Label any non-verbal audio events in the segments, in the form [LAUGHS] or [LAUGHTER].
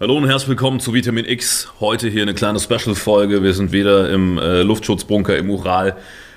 Hallo und herzlich willkommen zu Vitamin X. Heute hier eine kleine Special-Folge. Wir sind wieder im äh, Luftschutzbunker im Ural,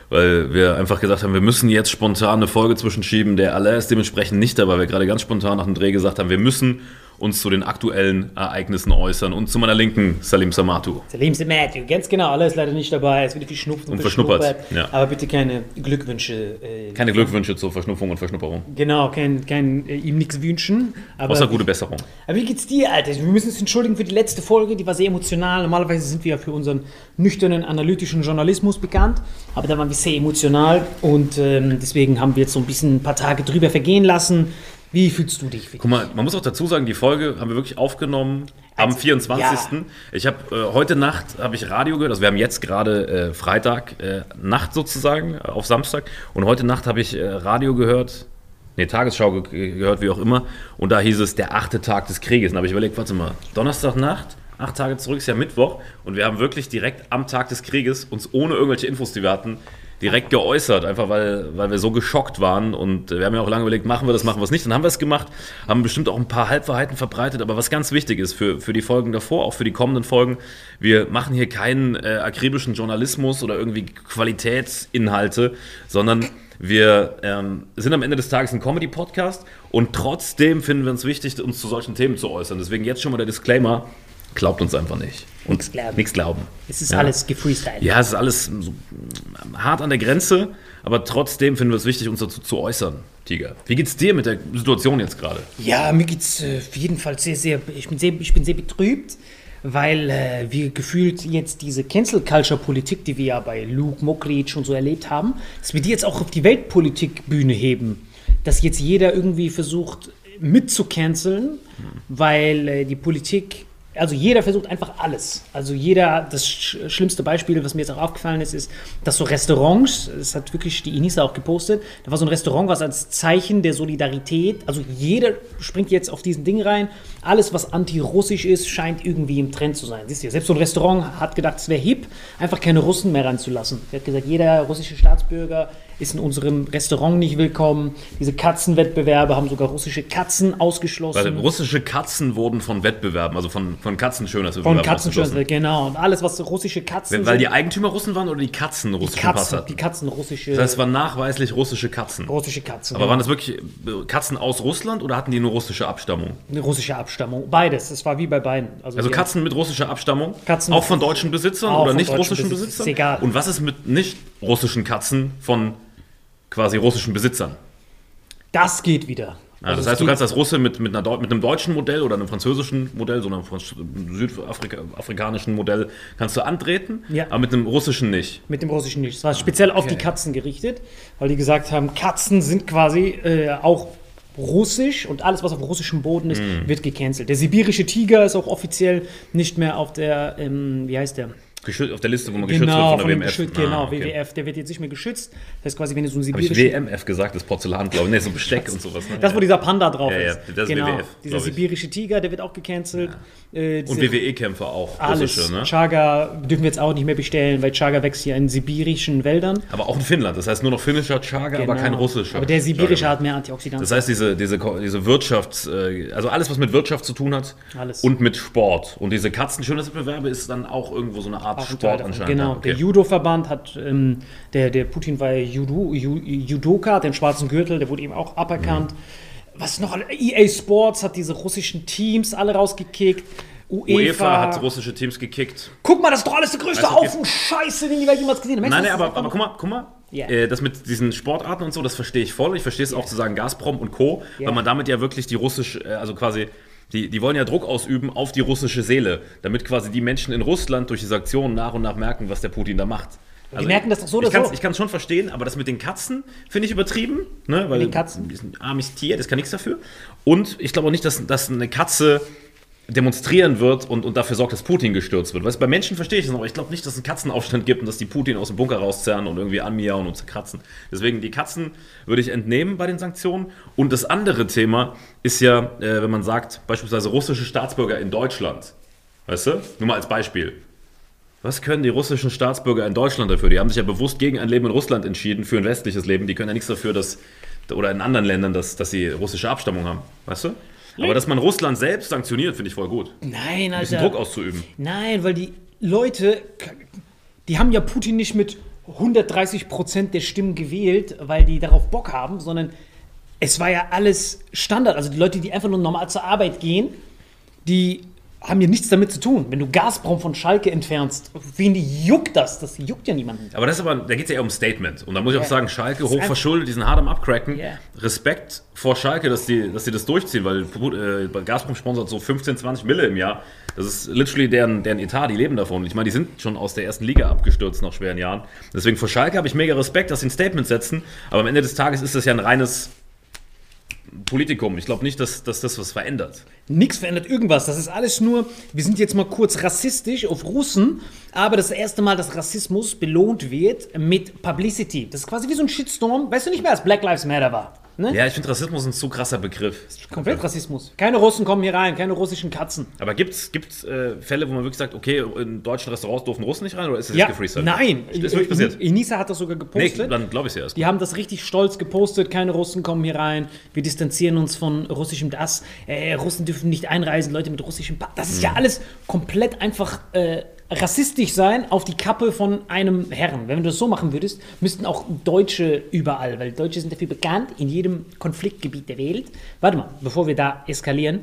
weil wir einfach gesagt haben, wir müssen jetzt spontan eine Folge zwischenschieben. Der Alain ist dementsprechend nicht da, weil wir gerade ganz spontan nach dem Dreh gesagt haben, wir müssen uns zu den aktuellen Ereignissen äußern. Und zu meiner Linken Salim Samatu. Salim Matthew, ganz genau, alles leider nicht dabei. Es wird viel schnupft und, Und verschnuppert, verschnuppert. ja. Aber bitte keine Glückwünsche. Äh, Keine Glückwünsche zur Verschnupfung und Verschnupperung. Genau, kein, kein äh, ihm nichts wünschen. Aber, Außer gute Besserung. aber wie geht's dir, Alter? Wir müssen uns entschuldigen für die letzte Folge, die war sehr emotional. Normalerweise sind wir ja für unseren nüchternen, analytischen Journalismus bekannt. Aber da waren wir sehr emotional und ähm, deswegen haben wir jetzt so ein bisschen ein paar Tage drüber vergehen lassen. Wie fühlst du dich? Guck mal, man muss auch dazu sagen, die Folge haben wir wirklich aufgenommen am Also, 24. ja. Ich habe äh, heute Nacht habe ich Radio gehört, also wir haben jetzt gerade äh, Freitag äh, Nacht sozusagen äh, auf Samstag und heute Nacht habe ich äh, Radio gehört, nee, Tagesschau ge gehört, wie auch immer und da hieß es der achte Tag des Krieges. Und habe ich überlegt, warte mal, Donnerstagnacht, acht Tage zurück ist ja Mittwoch und wir haben wirklich direkt am Tag des Krieges uns ohne irgendwelche Infos, die wir hatten, direkt geäußert, einfach weil, weil wir so geschockt waren und wir haben ja auch lange überlegt, machen wir das, machen wir es nicht. Dann haben wir es gemacht, haben bestimmt auch ein paar Halbwahrheiten verbreitet, aber was ganz wichtig ist für, für die Folgen davor, auch für die kommenden Folgen, wir machen hier keinen äh, akribischen Journalismus oder irgendwie Qualitätsinhalte, sondern wir ähm, sind am Ende des Tages ein Comedy-Podcast und trotzdem finden wir uns wichtig, uns zu solchen Themen zu äußern. Deswegen jetzt schon mal der Disclaimer, glaubt uns einfach nicht. Und Nichts glauben. Nichts glauben. Es ist Ja. alles gefreestylt. Ja, es ist alles so mm, hart an der Grenze, aber trotzdem finden wir es wichtig, uns dazu zu äußern, Tiger. Wie geht's dir mit der Situation jetzt gerade? Ja, mir geht's äh, auf jeden Fall sehr, sehr, ich bin sehr, ich bin sehr betrübt, weil äh, wir gefühlt jetzt diese Cancel-Culture-Politik, die wir ja bei Luke Mockridge schon so erlebt haben, dass wir die jetzt auch auf die Weltpolitikbühne heben. Dass jetzt jeder irgendwie versucht mitzucanceln, weil äh, die Politik also jeder versucht einfach alles. Also jeder, das sch schlimmste Beispiel, was mir jetzt auch aufgefallen ist, ist, dass so Restaurants, das hat wirklich die Inisa auch gepostet, da war so ein Restaurant, was als Zeichen der Solidarität, also jeder springt jetzt auf diesen Ding rein, alles, was anti-russisch ist, scheint irgendwie im Trend zu sein. Siehst du, selbst so ein Restaurant hat gedacht, es wäre hip, einfach keine Russen mehr ranzulassen. Er hat gesagt, jeder russische Staatsbürger ist in unserem Restaurant nicht willkommen. Diese Katzenwettbewerbe haben sogar russische Katzen ausgeschlossen. Weil russische Katzen wurden von Wettbewerben, also von, von Von Katzenschönheitswettbewerben Katzenschönheit, genau. Und alles, was russische Katzen Weil, weil die Eigentümer Russen waren oder die Katzen russischen Pass Katzen, hatten? die Katzen russische, Das heißt, es waren nachweislich russische Katzen. russische Katzen. Aber genau. waren das wirklich äh, Katzen aus Russland oder hatten die nur russische Abstammung? eine russische Abstammung? Beides. Es war wie bei beiden. Also die- Katzen mit russischer Abstammung? Katzen auch von deutschen Besitzern oder von nicht russischen Besitzern, Besitzern? ist egal. Und was ist mit nicht russischen Katzen von quasi russischen Besitzern? Das geht wieder. Ja, Also das es heißt, du kannst als Russe mit, mit, einer, mit einem deutschen Modell oder einem französischen Modell, so einem südafrikanischen Modell, kannst du antreten, Ja. aber mit einem russischen nicht. Mit dem russischen nicht. Es war speziell auf die Katzen gerichtet, weil die gesagt haben, Katzen sind quasi äh, auch russisch und alles, was auf russischem Boden ist, Mhm. wird gecancelt. Der sibirische Tiger ist auch offiziell nicht mehr auf der, ähm, wie heißt der? Geschützt, auf der Liste, wo man geschützt Genau, wird von der WMF. Geschütz, Ah, genau, okay. WWF, der wird jetzt nicht mehr geschützt. Das ist quasi, wenn du so einen Habe ich sibirischen... WMF gesagt, das Porzellan, glaube ich. Nee, so Besteck und sowas. Ne? Das, wo dieser Panda drauf Ja, ja, ist. das ist genau. WWF, Dieser sibirische Tiger, der wird auch gecancelt. Äh, und WWE-Kämpfer auch, Alles. russische, ne? Chaga dürfen wir jetzt auch nicht mehr bestellen, weil Chaga wächst hier in sibirischen Wäldern. Aber auch in Finnland. Das heißt nur noch finnischer Chaga, aber Genau. kein russischer. Aber der sibirische Chaga. hat mehr Antioxidantien. Das heißt, diese, diese, diese Wirtschafts-, äh, also alles, was mit Wirtschaft zu tun hat Alles. und mit Sport. Und diese Katzenschönheitsbewerbe ist dann auch irgendwo so eine Art Sport anscheinend. Genau, okay. der Judo-Verband hat, ähm, der, der Putin war ja Judo, Ju, Judoka, den schwarzen Gürtel, der wurde eben auch aberkannt. Was noch? EA Sports hat diese russischen Teams alle rausgekickt. UEFA, UEFA hat russische Teams gekickt. Guck mal, das ist doch alles der größte Weißt du, Haufen Scheiße, den die Welt jemals gesehen hat. Du, Nein, nein, aber, aber guck mal, guck mal. Ja. Äh, das mit diesen Sportarten und so, das verstehe ich voll. Ich verstehe es auch zu sagen Gazprom und Co., Ja. weil man damit ja wirklich die russische, äh, also quasi, die, die wollen ja Druck ausüben auf die russische Seele, damit quasi die Menschen in Russland durch die Sanktionen nach und nach merken, was der Putin da macht. Also merken das doch so oder ich so. Ich kann es schon verstehen, aber das mit den Katzen finde ich übertrieben, ne? weil den Katzen? die sind ein armes Tier, das kann nichts dafür. Und ich glaube auch nicht, dass, dass eine Katze demonstrieren wird und, und dafür sorgt, dass Putin gestürzt wird. Weißt, du, bei Menschen verstehe ich das aber ich glaube nicht, dass es einen Katzenaufstand gibt und dass die Putin aus dem Bunker rauszerren und irgendwie anmiauen und zerkratzen. Deswegen die Katzen würde ich entnehmen bei den Sanktionen. Und das andere Thema ist ja, äh, wenn man sagt, beispielsweise russische Staatsbürger in Deutschland. Weißt du? Nur mal als Beispiel. Was können die russischen Staatsbürger in Deutschland dafür? Die haben sich ja bewusst gegen ein Leben in Russland entschieden, für ein westliches Leben. Die können ja nichts dafür, dass, oder in anderen Ländern, dass, dass sie russische Abstammung haben. Weißt du? Aber dass man Russland selbst sanktioniert, finde ich voll gut. Ein Nein, bisschen Alter. Druck auszuüben. Nein, weil die Leute, die haben ja Putin nicht mit 130 Prozent der Stimmen gewählt, weil die darauf Bock haben, sondern es war ja alles Standard. Also die Leute, die einfach nur normal zur Arbeit gehen, die haben ja nichts damit zu tun. Wenn du Gazprom von Schalke entfernst, wen juckt das? Das juckt ja niemanden. Aber das ist aber, da geht es ja eher um Statement. Und da muss ich auch sagen, Schalke hoch verschuldet, die sind hart am Abcracken. Ja. Respekt vor Schalke, dass die, dass die das durchziehen, weil äh, Gazprom sponsert so 15, 20 Mille im Jahr. Das ist literally deren, deren Etat, die leben davon. Ich meine, die sind schon aus der ersten Liga abgestürzt nach schweren Jahren. Deswegen vor Schalke habe ich mega Respekt, dass sie ein Statement setzen. Aber am Ende des Tages ist das ja ein reines Politikum. Ich glaube nicht, dass, dass das was verändert. Nichts verändert irgendwas. Das ist alles nur, wir sind jetzt mal kurz rassistisch auf Russen, aber das erste Mal, dass Rassismus belohnt wird mit Publicity. Das ist quasi wie so ein Shitstorm. Weißt du nicht mehr, als Black Lives Matter war? Ne? Ja, ich finde Rassismus ein zu krasser Begriff. Komplett Rassismus. Keine Russen kommen hier rein, keine russischen Katzen. Aber gibt es äh, Fälle, wo man wirklich sagt, okay, in deutschen Restaurants dürfen Russen nicht rein oder ist das Ja, jetzt gefreestylt? nein. Ist wirklich passiert? Inisa hat das sogar Nee, gepostet. dann glaube ich es ja erst. Die haben das richtig stolz gepostet. Keine Russen kommen hier rein. Wir distanzieren uns von russischem Das. Äh, Russen dürfen nicht einreisen. Leute mit russischem Pass. Das ist Mhm. ja alles komplett einfach äh, rassistisch sein auf die Kappe von einem Herrn. Wenn du das so machen würdest, müssten auch Deutsche überall, weil Deutsche sind dafür bekannt, in jedem Konfliktgebiet der Welt. Warte mal, bevor wir da eskalieren.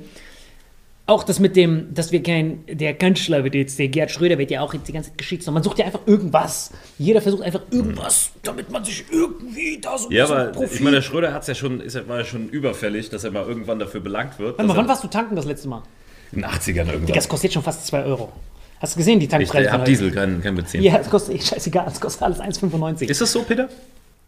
Auch das mit dem, dass wir kein, der Kanzler wird jetzt, der Gerd Schröder wird ja auch jetzt die ganze Zeit geschickt, man sucht ja einfach irgendwas. Jeder versucht einfach irgendwas, damit man sich irgendwie da so ein Ja, aber ich meine, der Schröder hat's ja schon, ist ja, ja schon überfällig, dass er mal irgendwann dafür belangt wird. Warte mal, wann warst du tanken das letzte Mal? In den 80ern irgendwann. Das kostet jetzt schon fast 2 Euro. Hast du gesehen, die ich Tankpreise? äh, von hab heute? Diesel, kein, kein Benzin. Ja, es kostet, scheißegal, es kostet alles 1,95. Ist das so, Peter?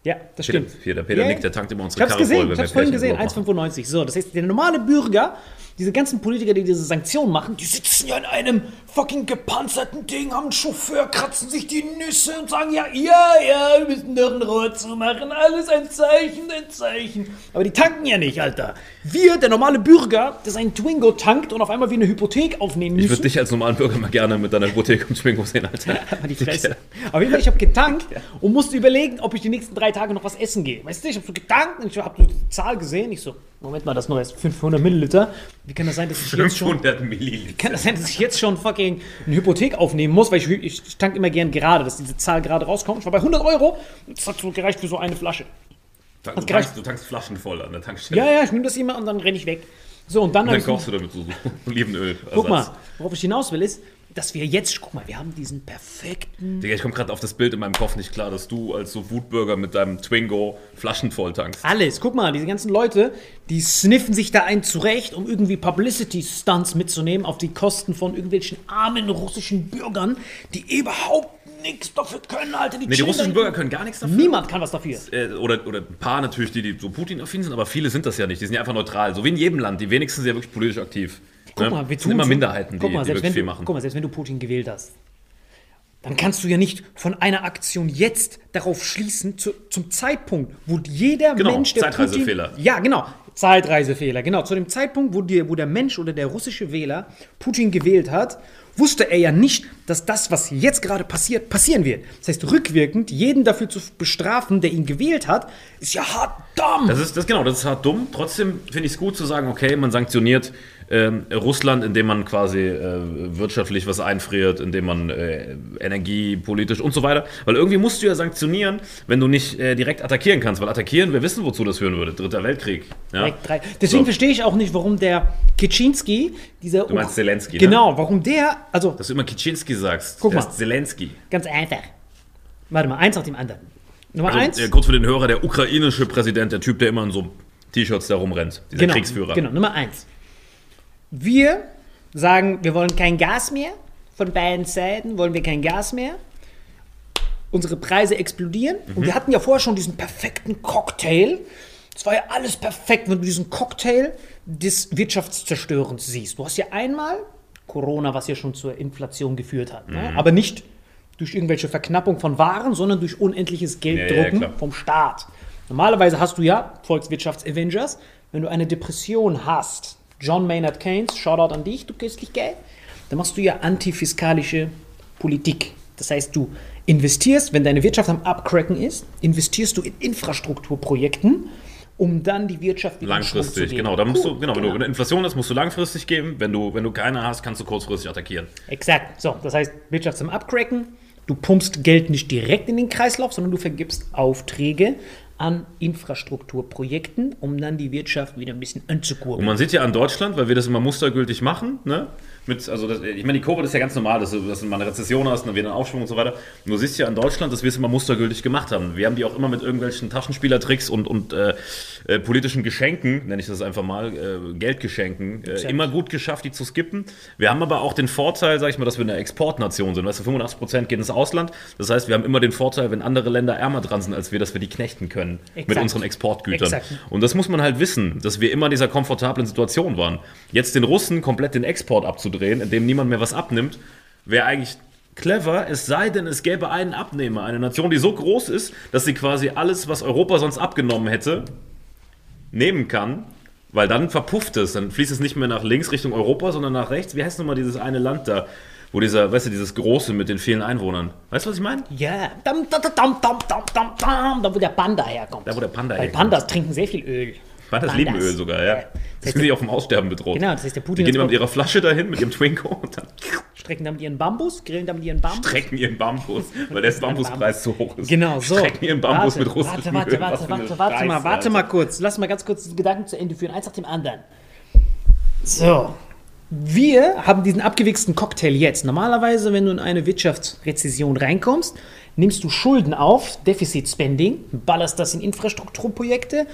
Ja, das Peter, stimmt. Peter, Peter Ja, nickt, der tankt immer Ich unsere hab's Karre gesehen, voll, ich wenn wir hab's vorhin gesehen, Urlaub machen. 1,95. So, das heißt, der normale Bürger, diese ganzen Politiker, die diese Sanktionen machen, die sitzen ja in einem fucking gepanzerten Ding, haben einen Chauffeur, kratzen sich die Nüsse und sagen, ja, ja, ja, wir müssen doch ein Rohr zu machen, alles ein Zeichen, ein Zeichen. Aber die tanken ja nicht, Alter. Wir, der normale Bürger, der seinen Twingo tankt und auf einmal wie eine Hypothek aufnehmen Ich müssen. würde dich als normalen Bürger mal gerne mit deiner Hypothek und Schwingung sehen, Alter. [LAUGHS] Mal die Fresse. Auf jeden Fall, ich habe getankt [LAUGHS] und musste überlegen, ob ich die nächsten drei Tage noch was essen gehe. Weißt du, ich habe so getankt und ich habe so die Zahl gesehen. Ich so, Moment mal, das ist nur erst 500 Milliliter. Wie kann das sein, dass ich jetzt schon... 500 Milliliter. Kann das sein, dass ich jetzt schon fucking eine Hypothek aufnehmen muss, weil ich, ich, tank immer gern gerade, dass diese Zahl gerade rauskommt. Ich war bei 100 Euro und das hat so gereicht für so eine Flasche. Du gereicht. tankst, du tankst Flaschen voll an der Tankstelle. Ja, ja, ich nehme das immer und dann renne ich weg. So, und dann, hab Dann kochst du damit so [LAUGHS] Olivenöl. guck mal, worauf ich hinaus will, ist, dass wir jetzt, guck mal, wir haben diesen perfekten Digga, ich komme gerade auf das Bild in meinem Kopf nicht klar, dass du als so Wutbürger mit deinem Twingo Flaschen voll tankst. Alles. Guck mal, diese ganzen Leute, die sniffen sich da ein zurecht, um irgendwie Publicity-Stunts mitzunehmen auf die Kosten von irgendwelchen armen russischen Bürgern, die überhaupt nichts dafür können, Alter. Nee, die russischen Bürger können gar nichts dafür. Niemand kann was dafür. Äh, oder, oder ein paar natürlich, die, die so Putin-affin sind, aber viele sind das ja nicht. Die sind ja einfach neutral. So wie in jedem Land. Die wenigsten sind ja wirklich politisch aktiv. Guck ne? mal, wir tun immer Minderheiten, die, guck mal, die selbst wirklich wenn viel du, machen. Guck mal, selbst wenn du Putin gewählt hast, dann kannst du ja nicht von einer Aktion jetzt darauf schließen, zu, zum Zeitpunkt, wo jeder Genau, Mensch, der Zeitreisefehler. Putin, ja, genau, Zeitreisefehler, genau. Zu dem Zeitpunkt, wo, die, wo der Mensch oder der russische Wähler Putin gewählt hat, wusste er ja nicht, dass das, was jetzt gerade passiert, passieren wird. Das heißt, rückwirkend jeden dafür zu bestrafen, der ihn gewählt hat, ist ja hart dumm. Das ist das genau, das ist hart dumm. Trotzdem finde ich es gut zu sagen, okay, man sanktioniert ähm, Russland, indem man quasi äh, wirtschaftlich was einfriert, indem man äh, Energie, politisch und so weiter. Weil irgendwie musst du ja sanktionieren, wenn du nicht äh, direkt attackieren kannst. Weil attackieren, wir wissen, wozu das führen würde. Dritter Weltkrieg. Ja? Deswegen So. verstehe ich auch nicht, warum der Kitschinski, dieser. Du meinst Zelensky, ne? Genau, warum der. Also, Dass du immer Kiczynski sagst. Guck mal. ist Zelensky. ganz einfach. Warte mal, eins nach dem anderen. Nummer eins. Also, äh, kurz für den Hörer, der ukrainische Präsident, der Typ, der immer in so T-Shirts da rumrennt. Dieser genau, Kriegsführer. Genau, Nummer eins. Wir sagen, wir wollen kein Gas mehr. Von beiden Seiten wollen wir kein Gas mehr. Unsere Preise explodieren. Und wir hatten ja vorher schon diesen perfekten Cocktail. Es war ja alles perfekt, wenn du diesen Cocktail des Wirtschaftszerstörens siehst. Du hast ja einmal Corona, was ja schon zur Inflation geführt hat. Ne? Aber nicht durch irgendwelche Verknappung von Waren, sondern durch unendliches Ja, ja, Gelddrucken klar. vom Staat. Normalerweise hast du ja Volkswirtschafts-Avengers, wenn du eine Depression hast. John Maynard Keynes, Shoutout an dich, du köstlich Geld. Dann machst du ja antifiskalische Politik. Das heißt, du investierst, wenn deine Wirtschaft am Abcracken ist, investierst du in Infrastrukturprojekten, um dann die Wirtschaft wieder zu Langfristig, geben. genau. Da musst Cool, du, genau, wenn du eine Inflation hast, musst du langfristig geben. Wenn du, wenn du keine hast, kannst du kurzfristig attackieren. Exakt. So, das heißt, Wirtschaft am Abcracken. Du pumpst Geld nicht direkt in den Kreislauf, sondern du vergibst Aufträge an Infrastrukturprojekten, um dann die Wirtschaft wieder ein bisschen Und anzukurbeln. man sieht ja an Deutschland, weil wir das immer mustergültig machen, ne? Mit, also das, ich meine, die Covid ist ja ganz normal, dass du, dass du mal eine Rezession hast, dann wieder einen Aufschwung und so weiter. Und du siehst ja an Deutschland, dass wir es immer mustergültig gemacht haben. Wir haben die auch immer mit irgendwelchen Taschenspielertricks und, und äh, äh, politischen Geschenken, nenne ich das einfach mal, äh, Geldgeschenken, äh, immer gut geschafft, die zu skippen. Wir haben aber auch den Vorteil, sag ich mal, dass wir eine Exportnation sind. Weißt du, 85% gehen ins Ausland. Das heißt, wir haben immer den Vorteil, wenn andere Länder ärmer dran sind als wir, dass wir die knechten können mit Exakt. unseren Exportgütern. Exakt. Und das muss man halt wissen, dass wir immer in dieser komfortablen Situation waren. Jetzt den Russen komplett den Export abzudrehen, indem niemand mehr was abnimmt, wäre eigentlich clever, es sei denn, es gäbe einen Abnehmer, eine Nation, die so groß ist, dass sie quasi alles, was Europa sonst abgenommen hätte, nehmen kann. Weil dann verpufft es, dann fließt es nicht mehr nach links Richtung Europa, sondern nach rechts. Wie heißt nochmal dieses eine Land da, wo dieser, weißt du, dieses große mit den vielen Einwohnern. Weißt du, was ich meine? Ja, dam, dam, dam, dam, dam, dam, dam, da wo der Panda herkommt. Da, wo der Panda Weil herkommt. Pandas trinken sehr viel Öl. Pandas lieben Öl sogar, ja. Das Das sind sie auch vom Aussterben bedroht. Genau, das heißt, der Putin Die gehen immer mit ihrer Flasche dahin, mit ihrem Twinko und dann strecken damit ihren Bambus, grillen damit ihren Bambus. strecken ihren Bambus, weil der Bambuspreis zu hoch ist. Genau, so. Strecken ihren Bambus warte, mit russischem Warte, warte, warte, warte, warte mal, warte mal kurz. Lass mal ganz kurz die Gedanken zu Ende führen, eins nach dem anderen. So. Wir haben diesen abgewichsten Cocktail jetzt. Normalerweise, wenn du in eine Wirtschaftsrezession reinkommst, nimmst du Schulden auf, Defizit-Spending, ballerst das in Infrastrukturprojekte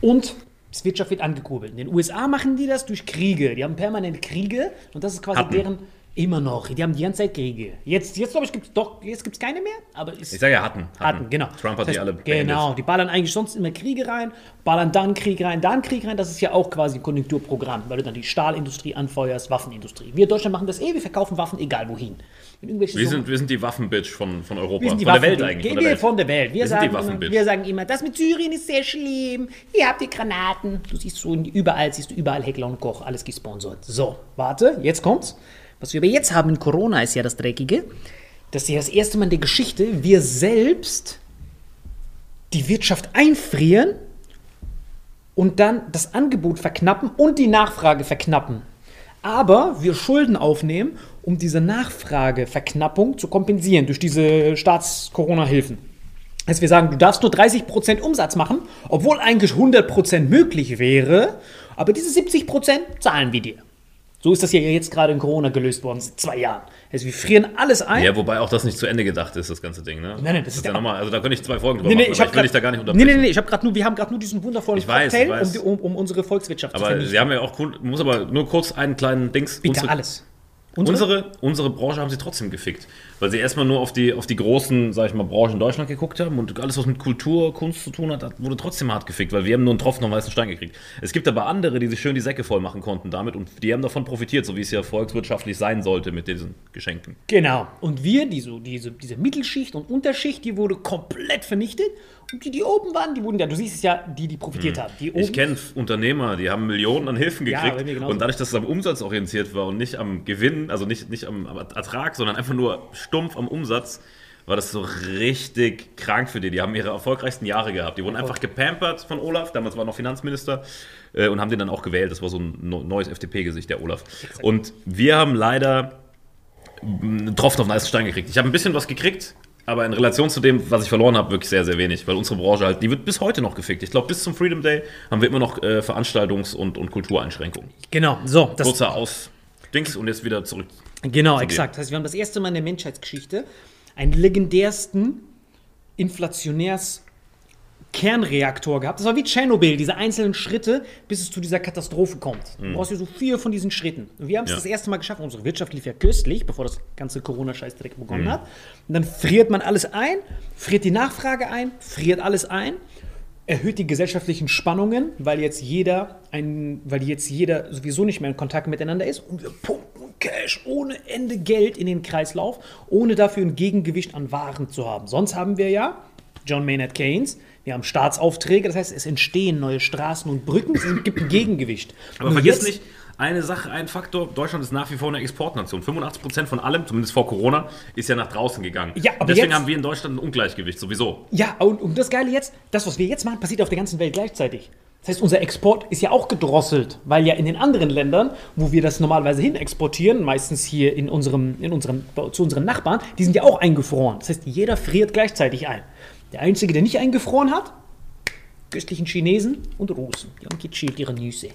und die Wirtschaft wird angekurbelt. In den USA machen die das durch Kriege. Die haben permanent Kriege und das ist quasi Hatten. deren Immer noch. Die haben die ganze Zeit Kriege. Jetzt, jetzt glaube ich, gibt es doch, jetzt gibt es keine mehr. Aber Ich sage ja, hatten. hatten, genau. Trump hat Das die heißt, alle beendet. Genau, die ballern eigentlich sonst immer Kriege rein, ballern dann Krieg rein, dann Krieg rein. Das ist ja auch quasi ein Konjunkturprogramm, weil du dann die Stahlindustrie anfeuerst, Waffenindustrie. Wir in Deutschland machen das eh, wir verkaufen Waffen egal wohin. Wir so- sind, wir sind die Waffenbitch von, von Europa. die von der Welt eigentlich. Von Wir der Welt. von der Welt. Wir, Wir sind die sagen, immer, wir sagen immer, das mit Syrien ist sehr schlimm. Hier habt ihr Granaten. Du siehst so überall, siehst du überall Heckler und Koch, alles gesponsert. So, warte, jetzt kommt's. Was wir aber jetzt haben in Corona ist ja das Dreckige. Das ist ja das erste Mal in der Geschichte, wir selbst die Wirtschaft einfrieren und dann das Angebot verknappen und die Nachfrage verknappen. Aber wir Schulden aufnehmen, um diese Nachfrageverknappung zu kompensieren durch diese Staats-Corona-Hilfen. Also wir sagen, du darfst nur 30% Umsatz machen, obwohl eigentlich 100% möglich wäre, aber diese 70% zahlen wir dir. So ist das ja jetzt gerade in Corona gelöst worden, seit zwei Jahren. Also wir frieren alles ein. Ja, wobei auch das nicht zu Ende gedacht ist, das ganze Ding. Ne? Nein, nein, das ist ja nochmal, also da könnte ich zwei Folgen drüber Nee, nee, machen, ich aber hab ich will grad- dich da gar nicht Nee, unterbrechen. nee, nee, ich habe gerade nur, wir haben gerade nur diesen wundervollen Ich weiß, Cocktail, ich weiß. Um, um, um unsere Volkswirtschaft zu Aber vernichten. sie haben ja auch, cool- muss aber nur kurz einen kleinen Dings. Bitte unsere, alles. Unsere, unsere Branche haben sie trotzdem gefickt, weil sie erstmal nur auf die, auf die großen, sag ich mal, Branchen in Deutschland geguckt haben und alles, was mit Kultur, Kunst zu tun hat, wurde trotzdem hart gefickt, weil wir haben nur einen Tropfen auf den weißen Stein gekriegt. Es gibt aber andere, die sich schön die Säcke voll machen konnten damit und die haben davon profitiert, so wie es ja volkswirtschaftlich sein sollte mit diesen Geschenken. Genau. Und wir, die so, diese, diese Mittelschicht und Unterschicht, die wurde komplett vernichtet. Und die, die oben waren, die wurden ja, du siehst es ja, die, die profitiert haben. Die oben, Ich kenne Unternehmer, die haben Millionen an Hilfen Ja, gekriegt genauso. und dadurch, dass es am Umsatz orientiert war und nicht am Gewinn, also nicht, nicht am, am Ertrag, sondern einfach nur stumpf am Umsatz, war das so richtig krank für die. Die haben ihre erfolgreichsten Jahre gehabt. Die wurden einfach gepampert von Olaf, damals war er noch Finanzminister, äh, und haben den dann auch gewählt. Das war so ein neues FDP-Gesicht, der Olaf. Und wir haben leider einen Tropfen auf den heißen Stein gekriegt. Ich habe ein bisschen was gekriegt, aber in Relation zu dem, was ich verloren habe, wirklich sehr, sehr wenig. Weil unsere Branche halt, die wird bis heute noch gefickt. Ich glaube, bis zum Freedom Day haben wir immer noch äh, Veranstaltungs- und, und Kultureinschränkungen. genau, so. Das, Kurzer Aus. Dings und jetzt wieder zurück. Genau, exakt. Das heißt, wir haben das erste Mal in der Menschheitsgeschichte einen legendärsten Inflationärs- Kernreaktor gehabt. Das war wie Tschernobyl, diese einzelnen Schritte, bis es zu dieser Katastrophe kommt. Du brauchst ja so vier von diesen Schritten. Und wir haben es Ja. das erste Mal geschafft. Unsere Wirtschaft lief ja köstlich, bevor das ganze Corona-Scheißdreck begonnen hat. Und dann friert man alles ein, friert die Nachfrage ein, friert alles ein, erhöht die gesellschaftlichen Spannungen, weil jetzt jeder ein, weil jetzt jeder sowieso nicht mehr in Kontakt miteinander ist und wir pumpen Cash ohne Ende Geld in den Kreislauf, ohne dafür ein Gegengewicht an Waren zu haben. Sonst haben wir ja John Maynard Keynes, wir haben Staatsaufträge, das heißt, es entstehen neue Straßen und Brücken, es gibt ein Gegengewicht. Aber Und vergiss nicht, eine Sache, ein Faktor, Deutschland ist nach wie vor eine Exportnation. 85% von allem, zumindest vor Corona, ist ja nach draußen gegangen. Ja, aber Deswegen jetzt- haben wir in Deutschland ein Ungleichgewicht, sowieso. Ja, und, und das Geile jetzt, das, was wir jetzt machen, passiert auf der ganzen Welt gleichzeitig. Das heißt, unser Export ist ja auch gedrosselt, weil ja in den anderen Ländern, wo wir das normalerweise hin exportieren, meistens hier in unserem, in unserem, zu unseren Nachbarn, die sind ja auch eingefroren. Das heißt, jeder friert gleichzeitig ein. Der Einzige, der nicht eingefroren hat, köstlichen Chinesen und Russen. Die haben gechillt ihre Nüsse.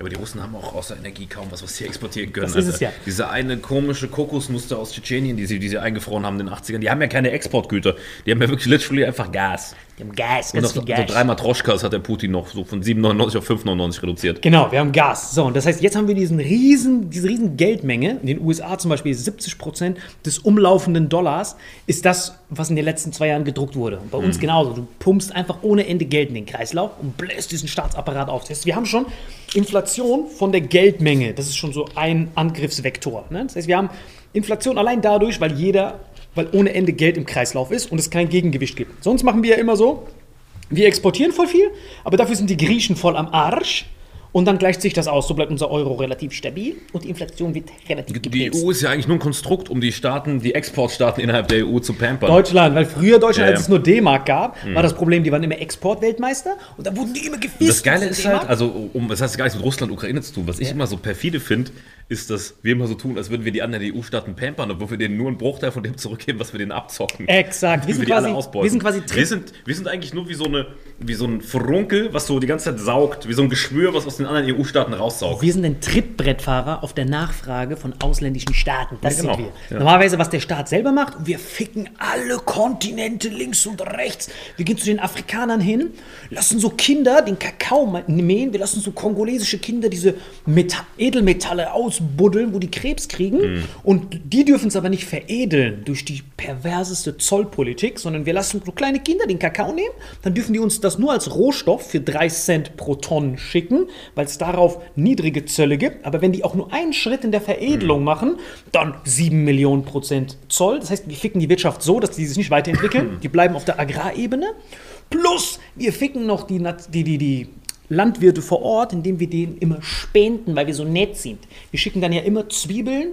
Aber die Russen haben auch außer Energie kaum was, was sie [LAUGHS] exportieren können. Das ist es ja. Diese eine komische Kokosnuss aus Tschetschenien, die sie, die sie eingefroren haben in den 80ern, die haben ja keine Exportgüter. Die haben ja wirklich literally einfach Gas. Die haben Gas, Und ganz auf so, viel so Gas. drei Matroschkas hat der Putin noch so von 7,99 auf 5,99 reduziert. Genau, wir haben Gas. So, und das heißt, jetzt haben wir diesen riesen, diese riesen Geldmenge. In den USA zum Beispiel ist 70 Prozent des umlaufenden Dollars ist das, was in den letzten zwei Jahren gedruckt wurde. Und bei uns genauso. Du pumpst einfach ohne Ende Geld in den Kreislauf und bläst diesen Staatsapparat auf. Das heißt, wir haben schon Inflation von der Geldmenge. Das ist schon so ein Angriffsvektor. Ne? Das heißt, wir haben Inflation allein dadurch, weil jeder, weil ohne Ende Geld im Kreislauf ist und es kein Gegengewicht gibt. Sonst machen wir ja immer so, wir exportieren voll viel, aber dafür sind die Griechen voll am Arsch. Und dann gleicht sich das aus. So bleibt unser Euro relativ stabil und die Inflation wird relativ Die gebremst. EU ist ja eigentlich nur ein Konstrukt, um die Staaten, die Exportstaaten innerhalb der EU zu pampern. Deutschland, weil früher Deutschland, Ja, als ja. es nur D-Mark gab, war das Problem, die waren immer Exportweltmeister und dann wurden die immer gefischt. Das Geile ist halt, also um, das heißt gar nichts mit Russland, Ukraine zu tun. Was ich immer so perfide finde, ist, dass wir immer so tun, als würden wir die anderen EU-Staaten pampern, obwohl wir denen nur einen Bruchteil von dem zurückgeben, was wir denen abzocken. Exakt. Wir sind, quasi, wir sind quasi wir sind, wir sind eigentlich nur wie so, eine, wie so ein Furunkel, was so die ganze Zeit saugt, wie so ein Geschwür, was aus den anderen EU-Staaten raussaugt. Wir sind ein Trittbrettfahrer auf der Nachfrage von ausländischen Staaten. Das Ja, genau. sind wir. Ja. Normalerweise, was der Staat selber macht, wir ficken alle Kontinente links und rechts. Wir gehen zu den Afrikanern hin, lassen so Kinder den Kakao mähen, wir lassen so kongolesische Kinder diese Meta Edelmetalle rausbuddeln, wo die Krebs kriegen. Und die dürfen es aber nicht veredeln durch die perverseste Zollpolitik, sondern wir lassen so kleine Kinder den Kakao nehmen. Dann dürfen die uns das nur als Rohstoff für 3 Cent pro Tonne schicken, weil es darauf niedrige Zölle gibt. Aber wenn die auch nur einen Schritt in der Veredelung machen, dann 7 Millionen Prozent Zoll. Das heißt, wir ficken die Wirtschaft so, dass die sich nicht weiterentwickeln. [CLEARS THROAT] Die bleiben auf der Agrarebene. Plus, wir ficken noch die, die, die, die Landwirte vor Ort, indem wir denen immer spenden, weil wir so nett sind. Wir schicken dann ja immer Zwiebeln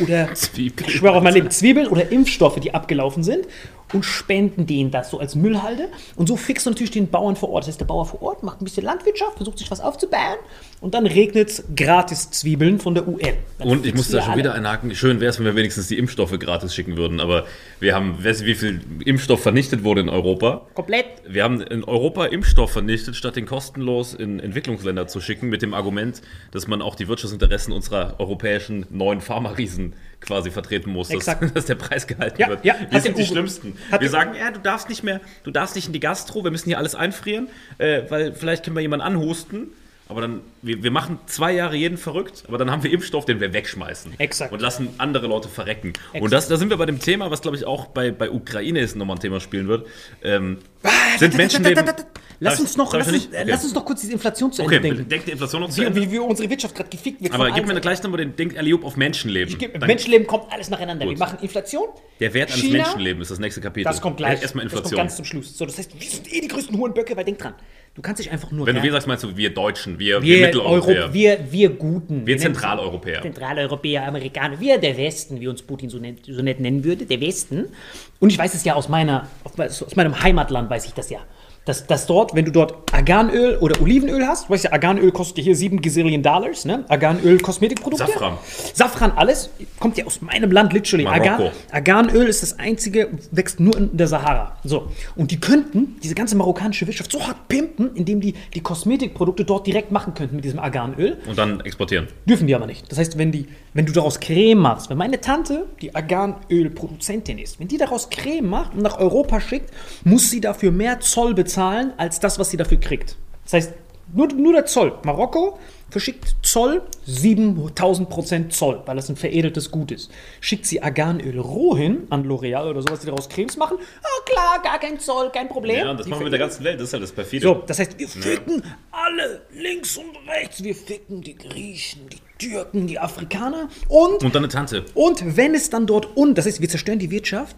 oder [LAUGHS] Zwiebeln. ich schwöre auf mein Leben, Zwiebeln oder Impfstoffe, die abgelaufen sind und spenden denen das so als Müllhalde. Und so fixst du natürlich den Bauern vor Ort. Das heißt, der Bauer vor Ort macht ein bisschen Landwirtschaft, versucht sich was aufzubauen und dann regnet es gratis Zwiebeln von der UN. Dann Und ich muss da schon alle. wieder einhaken. Schön wäre es, wenn wir wenigstens die Impfstoffe gratis schicken würden. Aber wir haben, weißt du, wie viel Impfstoff vernichtet wurde in Europa? Komplett. Wir haben in Europa Impfstoff vernichtet, statt den kostenlos in Entwicklungsländer zu schicken, mit dem Argument, dass man auch die Wirtschaftsinteressen unserer europäischen neuen Pharmariesen quasi vertreten muss, dass, [LAUGHS] dass der Preis gehalten Ja, wird. ja, wir sind die Uwe- Schlimmsten. hat Wir sagen, ja, du darfst nicht mehr, du darfst nicht in die Gastro, wir müssen hier alles einfrieren, äh, weil vielleicht können wir jemanden anhusten. Aber dann, wir, wir machen zwei Jahre jeden verrückt, aber dann haben wir Impfstoff, den wir wegschmeißen. Exakt. Und lassen andere Leute verrecken. Exakt. Und das, da sind wir bei dem Thema, was glaube ich auch bei, bei Ukraine ist nochmal ein Thema spielen wird. Ähm, sind Menschenleben. Lass Darf uns noch, lass uns, nicht? Okay. lass uns noch kurz diese Inflation zu Ende denken. denkt die Inflation noch zu Wie, Ende. wie, wie unsere Wirtschaft gerade gefickt wird. Aber gib mir gleich nochmal den Denk Eliub auf Menschenleben. Menschenleben kommt alles nacheinander. Gut. Wir machen Inflation. Der Wert eines Menschenlebens ist das nächste Kapitel. Das kommt gleich. Erstmal Das kommt Inflation. ganz zum Schluss. So, das heißt, wir sind eh die größten Hurenböcke, weil denk dran, du kannst dich einfach nur. Wenn du wir sagst, meinst du wir Deutschen, wir, wir, wir, Mitteleuropäer. Europ- wir, wir Guten. Wir Zentraleuropäer. Zentraleuropäer, Amerikaner, wir der Westen, wie uns Putin so nett, so nett nennen würde, der Westen. Und ich weiß es ja aus, meiner, aus meinem Heimatland, weiß ich das ja. Dass, dass dort, wenn du dort Arganöl oder Olivenöl hast, du weißt ja, Arganöl kostet hier 7 Gazillion Dollars, ne? Arganöl, Kosmetikprodukte. Safran. Safran, alles, kommt ja aus meinem Land, literally. Argan, Arganöl ist das einzige, wächst nur in der Sahara. So. Und die könnten diese ganze marokkanische Wirtschaft so hart pimpen, indem die die Kosmetikprodukte dort direkt machen könnten mit diesem Arganöl. Und dann exportieren. Dürfen die aber nicht. Das heißt, wenn, die, wenn du daraus Creme machst, wenn meine Tante, die Arganölproduzentin ist, wenn die daraus Creme macht und nach Europa schickt, muss sie dafür mehr Zoll bezahlen, als das, was sie dafür kriegt. Das heißt, nur, nur der Zoll. Marokko verschickt Zoll 7000 Prozent Zoll, weil das ein veredeltes Gut ist. Schickt sie Arganöl roh hin an L'Oreal oder sowas, die daraus Cremes machen. Ah, klar, gar kein Zoll, kein Problem. Ja, das Die machen wir mit der ganzen Welt, das ist ja das perfide. so, das heißt, wir ficken alle links und rechts. Wir ficken die Griechen, die Türken, die Afrikaner und, Und dann eine Tante. und wenn es dann dort und, das heißt, wir zerstören die Wirtschaft,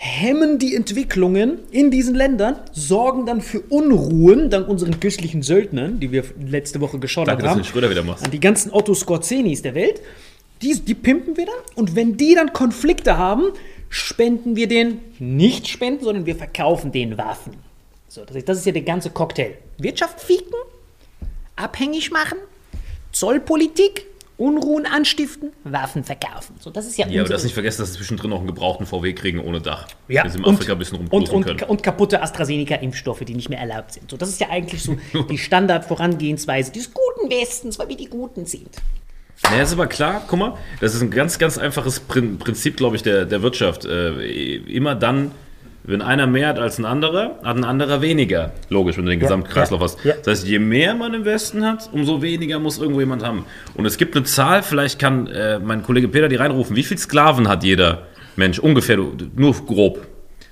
hemmen die Entwicklungen in diesen Ländern, sorgen dann für Unruhen dank unseren köstlichen Söldnern, die wir letzte Woche geschaut Danke, dass haben, du den Schröder wieder machst. an die ganzen Otto Scorzenis der Welt. Die, die pimpen wir dann und wenn die dann Konflikte haben, spenden wir denen nicht spenden, sondern wir verkaufen denen Waffen. So, das, ist, das ist ja der ganze Cocktail. Wirtschaft fieken, abhängig machen, Zollpolitik, Unruhen anstiften, Waffen verkaufen. So, das ist ja, Ja, aber das nicht vergessen, dass sie zwischendrin auch einen gebrauchten VW kriegen ohne Dach. ja, sie in und- Afrika ein bisschen und, und, können. und kaputte AstraZeneca-Impfstoffe, die nicht mehr erlaubt sind. So, das ist ja eigentlich so [LAUGHS] die Standard-Vorangehensweise des guten Westens, weil wir die Guten sind. Naja, ist aber klar, guck mal, das ist ein ganz, ganz einfaches Prin Prinzip, glaube ich, der, der Wirtschaft. Äh, immer dann, wenn einer mehr hat als ein anderer, hat ein anderer weniger. Logisch, wenn du den Gesamtkreislauf ja, hast. ja. Das heißt, je mehr man im Westen hat, umso weniger muss irgendwo jemand haben. Und es gibt eine Zahl, vielleicht kann äh, mein Kollege Peter die reinrufen. Wie viele Sklaven hat jeder Mensch? Ungefähr, du, nur grob.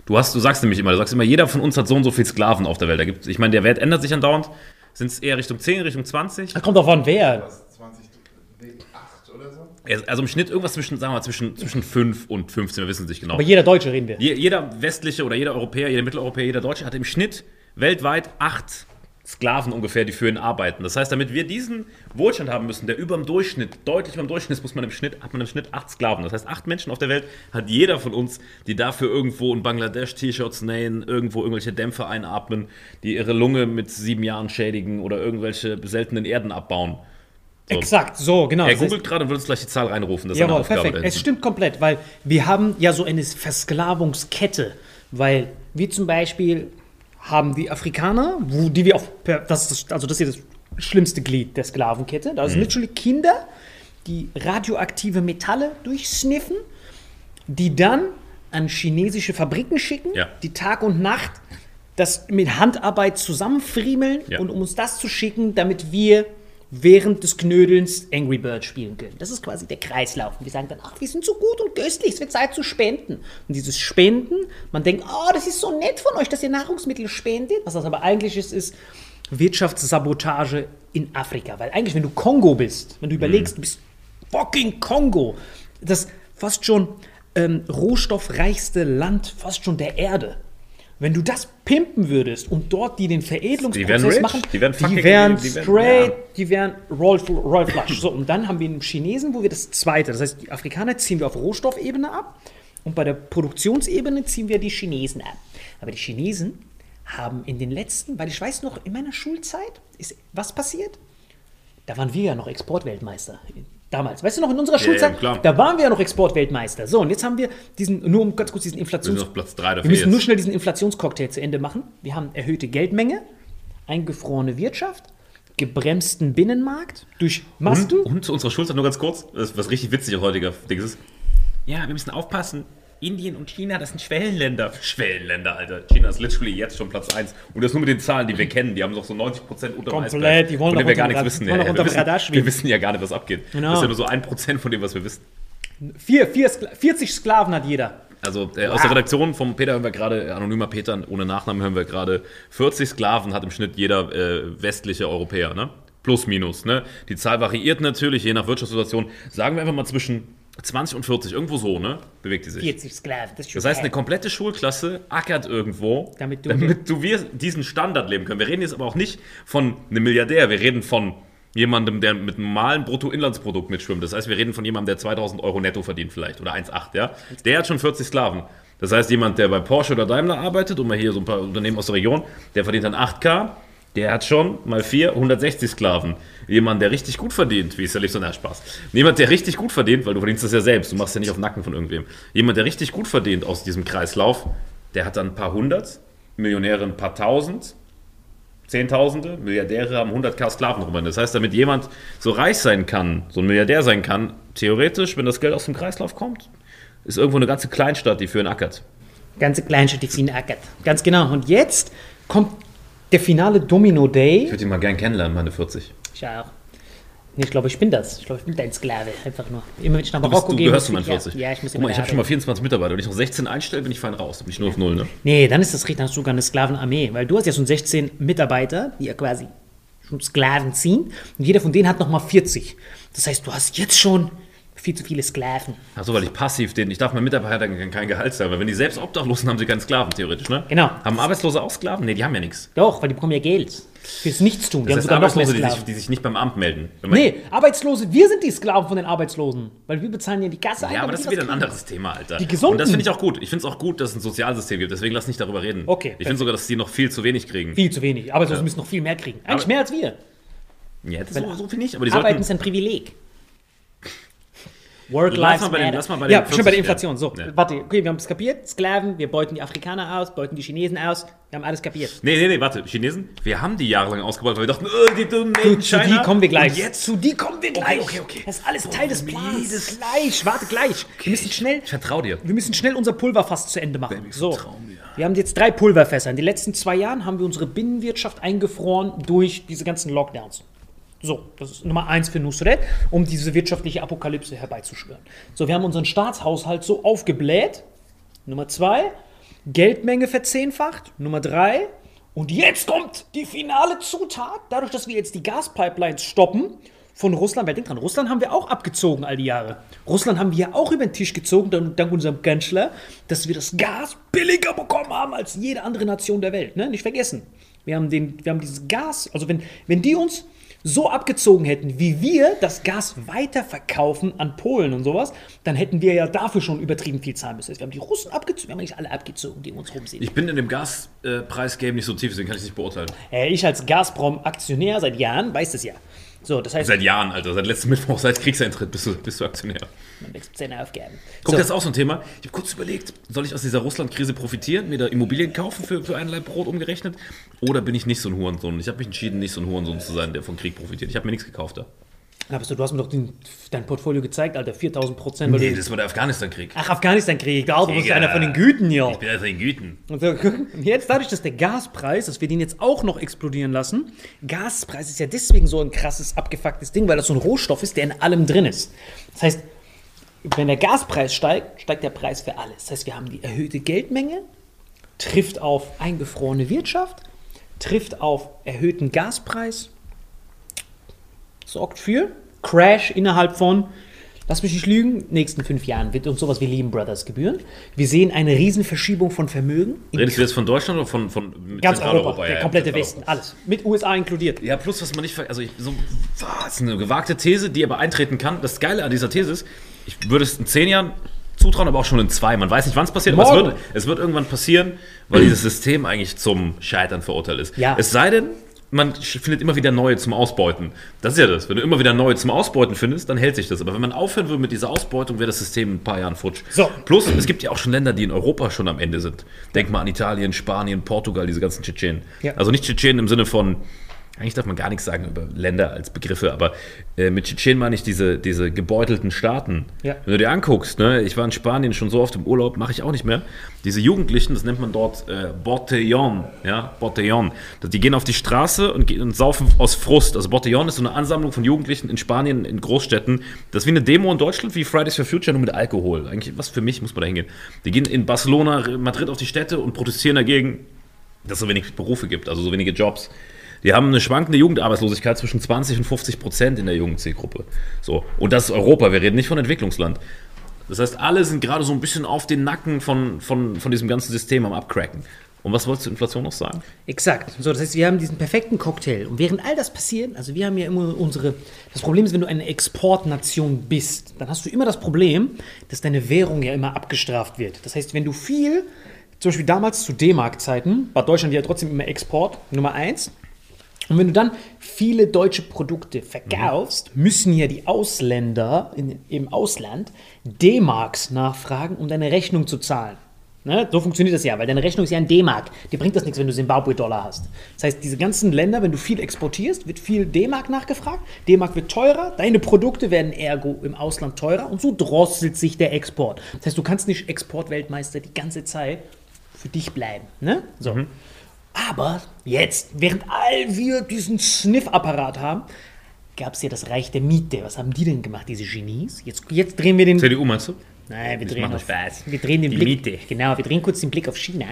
Du, hast, du sagst nämlich immer, du sagst immer, jeder von uns hat so und so viele Sklaven auf der Welt. Da gibt's, ich meine, der Wert ändert sich andauernd. Sind es eher Richtung 10, Richtung 20? Das kommt drauf an, wer. Was, 20, nee, 8 oder so? Also im Schnitt irgendwas zwischen, sagen wir mal, zwischen, zwischen 5 und 15, wir wissen es nicht genau. Aber jeder Deutsche reden wir. Je, jeder westliche oder jeder Europäer, jeder Mitteleuropäer, jeder Deutsche hat im Schnitt weltweit acht Sklaven ungefähr, die für ihn arbeiten. Das heißt, damit wir diesen Wohlstand haben müssen, der über dem Durchschnitt, deutlich über dem Durchschnitt ist, muss man im Schnitt, hat man im Schnitt acht Sklaven. Das heißt, acht Menschen auf der Welt hat jeder von uns, die dafür irgendwo in Bangladesch T-Shirts nähen, irgendwo irgendwelche Dämpfe einatmen, die ihre Lunge mit sieben Jahren schädigen oder irgendwelche seltenen Erden abbauen. So. Exakt, so, genau. Er Das googelt gerade und wird uns gleich die Zahl reinrufen. Das ist eine Jawohl, perfekt. Es stimmt komplett, weil wir haben ja so eine Versklavungskette, weil wir zum Beispiel haben die Afrikaner, wo die wir auch, per, das ist, das- also das ist hier das schlimmste Glied der Sklavenkette. Da Mhm. sind literally Kinder, die radioaktive Metalle durchsniffen, die dann an chinesische Fabriken schicken, Ja. die Tag und Nacht das mit Handarbeit zusammenfriemeln Ja. und um uns das zu schicken, damit wir während des Knödelns Angry Bird spielen können. Das ist quasi der Kreislauf. Und wir sagen dann, ach, wir sind so gut und köstlich, es wird Zeit zu spenden. Und dieses Spenden, man denkt, oh, das ist so nett von euch, dass ihr Nahrungsmittel spendet. Was das aber eigentlich ist, ist Wirtschaftssabotage in Afrika. Weil eigentlich, wenn du Kongo bist, wenn du überlegst, du bist fucking Kongo, das fast schon ähm, rohstoffreichste Land, fast schon der Erde. Wenn du das pimpen würdest und dort die den Veredelungsprozess Die machen, die wären die wären die wären- straight, ja. die wären Royal, Royal Flush. So, und dann haben wir einen Chinesen, wo wir das zweite, das heißt, die Afrikaner ziehen wir auf Rohstoffebene ab und bei der Produktionsebene ziehen wir die Chinesen ab. Aber die Chinesen haben in den letzten, weil ich weiß noch, in meiner Schulzeit ist was passiert? Da waren wir ja noch Exportweltmeister. Damals, weißt du noch, in unserer ja, Schulzeit, klar. da waren wir ja noch Exportweltmeister. So, und jetzt haben wir diesen, nur um ganz kurz diesen Wir Inflations... auf Platz 3 oder Wir müssen 4 nur jetzt. schnell diesen Inflationscocktail zu Ende machen. Wir haben erhöhte Geldmenge, eingefrorene Wirtschaft, gebremsten Binnenmarkt durch Masken. Und zu unserer Schulzeit nur ganz kurz, das, was richtig witzig heutiger Ding ist. Ja, wir müssen aufpassen. Indien und China, das sind Schwellenländer. Schwellenländer, Alter. China ist literally jetzt schon Platz 1. Und das nur mit den Zahlen, die wir kennen. Die haben noch so 90% unter Komplett, die wollen von dem wir gar nichts wissen. wollen Ja, unterm wir, wissen wir wissen ja gar nicht, was abgeht. Genau. Das ist ja nur so 1% von dem, was wir wissen. Vier, vier, Skla 40 Sklaven hat jeder. Also äh, aus der Redaktion vom Peter hören wir gerade, äh, anonymer Peter, ohne Nachnamen hören wir gerade, 40 Sklaven hat im Schnitt jeder äh, westliche Europäer, ne? Plus, minus, ne? Die Zahl variiert natürlich, je nach Wirtschaftssituation. Sagen wir einfach mal zwischen 20 und 40, irgendwo so, ne? Bewegt die sich. 40 Sklaven. Das, ist schon Das heißt, eine komplette Schulklasse ackert irgendwo, Damit damit du- du, wir diesen Standard leben können. Wir reden jetzt aber auch nicht von einem Milliardär, wir reden von jemandem, der mit einem normalen Bruttoinlandsprodukt mitschwimmt. Das heißt, wir reden von jemandem, der 2000 Euro netto verdient vielleicht oder 1,8, ja? Der hat schon 40 Sklaven. Das heißt, jemand, der bei Porsche oder Daimler arbeitet, um mal hier so ein paar Unternehmen aus der Region, der verdient dann 8K, der hat schon mal 4, 160 Sklaven. Jemand, der richtig gut verdient, wie ist nicht so, na Spaß. Jemand, der richtig gut verdient, weil du verdienst das ja selbst, du machst ja nicht auf Nacken von irgendwem. Jemand, der richtig gut verdient aus diesem Kreislauf, der hat dann ein paar hundert, Millionäre ein paar tausend, Zehntausende, Milliardäre haben 100k Sklaven rum. Das heißt, damit jemand so reich sein kann, so ein Milliardär sein kann, theoretisch, wenn das Geld aus dem Kreislauf kommt, ist irgendwo eine ganze Kleinstadt, die für ihn ackert. Ganze Kleinstadt, die ziehen ackert. Ganz genau. Und jetzt kommt der finale Domino Day. Ich würde ihn mal gern kennenlernen, meine 40. Ich auch. Nee, ich glaube, ich bin das. Ich glaube, ich bin dein Sklave. Einfach nur. Immer wenn ich nach Du, Marokko du gehe. gehörst zu meinen ich- 40. Ja, ja, ich muss Guck mal, ich habe schon mal arbeiten. 24 Mitarbeiter. Wenn ich noch 16 einstelle, bin ich fein raus. Dann bin ich nur auf Null, ne? Nee, dann ist das richtig, dann hast du sogar eine Sklavenarmee. Weil du hast ja schon 16 Mitarbeiter, die ja quasi schon Sklaven ziehen. Und jeder von denen hat nochmal 40. Das heißt, du hast jetzt schon viel zu viele Sklaven. Achso, weil ich passiv den, ich darf meinen Mitarbeitern kein Gehalt zahlen, weil wenn die selbst obdachlos sind, haben sie keinen Sklaven, theoretisch, ne? Genau. Haben Arbeitslose auch Sklaven? Nee, die haben ja nichts. Doch, weil die bekommen ja Geld. Fürs Nichtstun. Die Das haben heißt, mehr Arbeitslose, die sich, die sich nicht beim Amt melden. Nee, Arbeitslose, wir sind die Sklaven von den Arbeitslosen. Weil wir bezahlen ja die Kasse ein. Ja, aber das ist wieder ein anderes Thema, Alter. Die Gesunden. Und das finde ich auch gut. Ich finde es auch gut, dass es ein Sozialsystem gibt. Deswegen lass nicht darüber reden. Okay, Ich finde sogar, dass die noch viel zu wenig kriegen. Viel zu wenig. Arbeitslose müssen noch viel mehr kriegen. Eigentlich Aber- mehr als wir. Ja, das so, so finde ich. Aber die Arbeiten sollten. ist ein Privileg. Lass Work-Life mal bei den- matter. lass mal bei den Ja, schon bei der 40, Inflation. So, ja. warte, okay, wir haben es kapiert. Sklaven, wir beuten die Afrikaner aus, beuten die Chinesen aus. Wir haben alles kapiert. Nee, nee, nee, warte. Chinesen, wir haben die jahrelang ausgebaut, weil wir dachten, oh, die dummen Zu, zu die kommen wir gleich. Und jetzt? zu die kommen wir gleich. okay, okay. Das ist alles Teil des Plans. jedes- Gleich, warte gleich. Wir müssen schnell, Ich vertraue dir. wir müssen schnell unser Pulverfass zu Ende machen. ich So, mir. wir haben jetzt drei Pulverfässer. In den letzten zwei Jahren haben wir unsere Binnenwirtschaft eingefroren durch diese ganzen Lockdowns. So, das ist Nummer eins für Nusret, um diese wirtschaftliche Apokalypse herbeizuschwören. So, wir haben unseren Staatshaushalt so aufgebläht. Nummer zwei, Geldmenge verzehnfacht. Nummer drei, und jetzt kommt die finale Zutat. Dadurch, dass wir jetzt die Gaspipelines stoppen von Russland, weil denk dran, Russland haben wir auch abgezogen all die Jahre. Russland haben wir auch über den Tisch gezogen, dank, dank unserem Kanzler, dass wir das Gas billiger bekommen haben als jede andere Nation der Welt. Ne? Nicht vergessen. Wir haben, den, wir haben dieses Gas, also wenn, wenn die uns so abgezogen hätten, wie wir das Gas weiterverkaufen an Polen und sowas, dann hätten wir ja dafür schon übertrieben viel zahlen müssen. Wir haben die Russen abgezogen, wir haben nicht alle abgezogen, die um uns rum sind. Ich bin in dem Gaspreisgame nicht so tief, deswegen kann ich es nicht beurteilen. Äh, ich als Gazprom-Aktionär seit Jahren weiß das ja. So, das heißt, Seit Jahren, Alter. Seit letztem Mittwoch, seit Kriegseintritt bist du, bist du Aktionär. man wächst seine Aufgaben. Guck, so, das ist auch so ein Thema. Ich habe kurz überlegt, soll ich aus dieser Russland-Krise profitieren, mir da Immobilien kaufen für, für ein Leib Brot umgerechnet? Oder bin ich nicht so ein Hurensohn? Ich habe mich entschieden, nicht so ein Hurensohn zu sein, der vom Krieg profitiert. Ich habe mir nichts gekauft da. Aber so, du hast mir doch den, dein Portfolio gezeigt, Alter, 4000 Prozent. Nee, das war der Afghanistan-Krieg. Ach, Afghanistan-Krieg, da du bist einer von den Güten hier. Ich bin also in Güten. Und so, und [LAUGHS] jetzt dadurch, dass der Gaspreis, dass wir den jetzt auch noch explodieren lassen, Gaspreis ist ja deswegen so ein krasses, abgefucktes Ding, weil das so ein Rohstoff ist, der in allem drin ist. Das heißt, wenn der Gaspreis steigt, steigt der Preis für alles. Das heißt, wir haben die erhöhte Geldmenge, trifft auf eingefrorene Wirtschaft, trifft auf erhöhten Gaspreis, sorgt für Crash innerhalb von, lass mich nicht lügen, nächsten fünf Jahren wird uns sowas wie Lehman Brothers gebühren. Wir sehen eine Riesenverschiebung von Vermögen Redest du jetzt von Deutschland oder von, von ganz? Europa, Ja, der ja, komplette. Westen, alles. Mit USA inkludiert. Ja, plus was man nicht, also ich, so, das ist eine gewagte These, die aber eintreten kann. Das Geile an dieser These ist, ich würde es in zehn Jahren zutrauen, aber auch schon in zwei. Man weiß nicht, wann es passiert, aber es Morgen. wird, es wird irgendwann passieren, weil dieses System eigentlich zum Scheitern verurteilt ist. Ja. Es sei denn, man findet immer wieder neue zum Ausbeuten. Das ist ja das. Wenn du immer wieder neue zum Ausbeuten findest, dann hält sich das. Aber wenn man aufhören würde mit dieser Ausbeutung, wäre das System in ein paar Jahren futsch. So. Plus, es gibt ja auch schon Länder, die in Europa schon am Ende sind. Denk mal an Italien, Spanien, Portugal, diese ganzen Tschetschenen. Ja. Also nicht Tschetschenen im Sinne von, eigentlich darf man gar nichts sagen über Länder als Begriffe, aber äh, mit Tschetschenen meine ich diese, diese gebeutelten Staaten. Ja. Wenn du dir anguckst, ne, ich war in Spanien schon so oft im Urlaub, mache ich auch nicht mehr. Diese Jugendlichen, das nennt man dort äh, Botellon, ja, Botellon. Die gehen auf die Straße und, und saufen aus Frust. Also Botellon ist so eine Ansammlung von Jugendlichen in Spanien, in Großstädten. Das ist wie eine Demo in Deutschland, wie Fridays for Future, nur mit Alkohol. Eigentlich, was für mich, muss man da hingehen. Die gehen in Barcelona, Madrid auf die Städte und protestieren dagegen, dass es so wenig Berufe gibt, also so wenige Jobs. Die haben eine schwankende Jugendarbeitslosigkeit zwischen 20 und 50 Prozent in der jungen Zielgruppe. So. Und das ist Europa, wir reden nicht von Entwicklungsland. Das heißt, alle sind gerade so ein bisschen auf den Nacken von, von, von diesem ganzen System am Abcracken. Und was wolltest du Inflation noch sagen? Exakt. So, das heißt, wir haben diesen perfekten Cocktail. Und während all das passiert, also wir haben ja immer unsere. Das Problem ist, wenn du eine Exportnation bist, dann hast du immer das Problem, dass deine Währung ja immer abgestraft wird. Das heißt, wenn du viel, zum Beispiel damals zu D-Mark-Zeiten, war Deutschland ja trotzdem immer Export Nummer eins. Und wenn du dann viele deutsche Produkte verkaufst, müssen ja die Ausländer in, im Ausland D-Marks nachfragen, um deine Rechnung zu zahlen. Ne? So funktioniert das ja, weil deine Rechnung ist ja in D-Mark. Dir bringt das nichts, wenn du Zimbabwe-Dollar hast. Das heißt, diese ganzen Länder, wenn du viel exportierst, wird viel D-Mark nachgefragt. D-Mark wird teurer, deine Produkte werden ergo im Ausland teurer und so drosselt sich der Export. Das heißt, du kannst nicht Exportweltmeister die ganze Zeit für dich bleiben. Ne? So. Aber jetzt, während all wir diesen Sniff-Apparat haben, gab es ja das Reich der Miete. Was haben die denn gemacht, diese Genies? Jetzt, jetzt drehen wir den. CDU meinst du? Nein, wir Das drehen, auf, Spaß. wir drehen den Die Blick. Miete. Genau, wir drehen kurz den Blick auf China,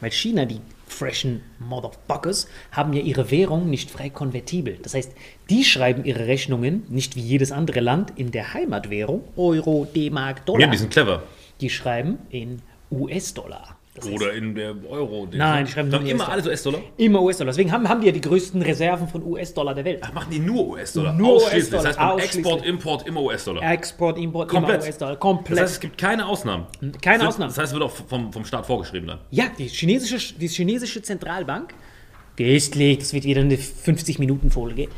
weil China, die freshen Motherfuckers, haben ja ihre Währung nicht frei konvertibel. Das heißt, die schreiben ihre Rechnungen nicht wie jedes andere Land in der Heimatwährung, Euro, D-Mark, Dollar. Ja, die sind clever. die schreiben in US-Dollar. Das Oder in der Euro. Nein, die schreiben nur immer alles US-Dollar? Immer US-Dollar. Deswegen haben, haben die ja die größten Reserven von US-Dollar der Welt. Ach, machen die nur US-Dollar? Nur Ausschließlich. US-Dollar, Das heißt, beim. Export, Import immer US-Dollar. Export, Import, Komplett. immer US-Dollar. Das Komplett. heißt, es gibt keine Ausnahmen. Keine Das- Ausnahmen. Das heißt, es wird auch vom, vom Staat vorgeschrieben dann. ja, die chinesische, die chinesische Zentralbank, geistlich, das wird wieder eine 50-Minuten-Folge.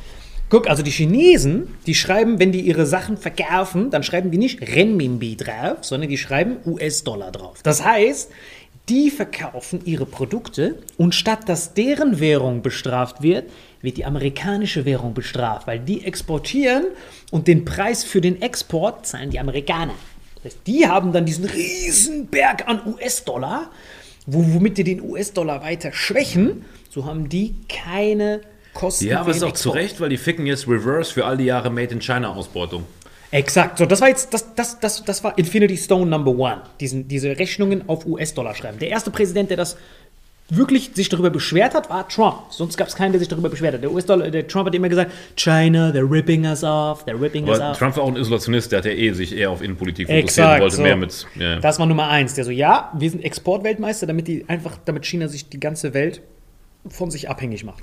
Guck, also die Chinesen, die schreiben, wenn die ihre Sachen verkaufen, dann schreiben die nicht Renminbi drauf, sondern die schreiben US-Dollar drauf. Das heißt, die verkaufen ihre Produkte und statt dass deren Währung bestraft wird, wird die amerikanische Währung bestraft, weil die exportieren und den Preis für den Export zahlen die Amerikaner. Das heißt, die haben dann diesen riesen Berg an US-Dollar, wo, womit die den US-Dollar weiter schwächen, so haben die keine Kosten Ja, aber ist auch zu Export. Recht, weil die ficken jetzt Reverse für all die Jahre Made in China Ausbeutung. Exakt, so das war jetzt, das, das, das, das war Infinity Stone Number One, diesen, diese Rechnungen auf US-Dollar schreiben. Der erste Präsident, der das wirklich sich darüber beschwert hat, war Trump. Sonst gab es keinen, der sich darüber beschwert hat. Der US-Dollar, der Trump hat immer gesagt, China, they're ripping us off, they're ripping us Aber off. Trump war auch ein Isolationist, der hat ja eh sich eher auf Innenpolitik fokussiert Exakt, und wollte so. mehr mit. Ja. Das war Nummer eins. Der so, ja, wir sind Exportweltmeister, damit die einfach, damit China sich die ganze Welt von sich abhängig macht.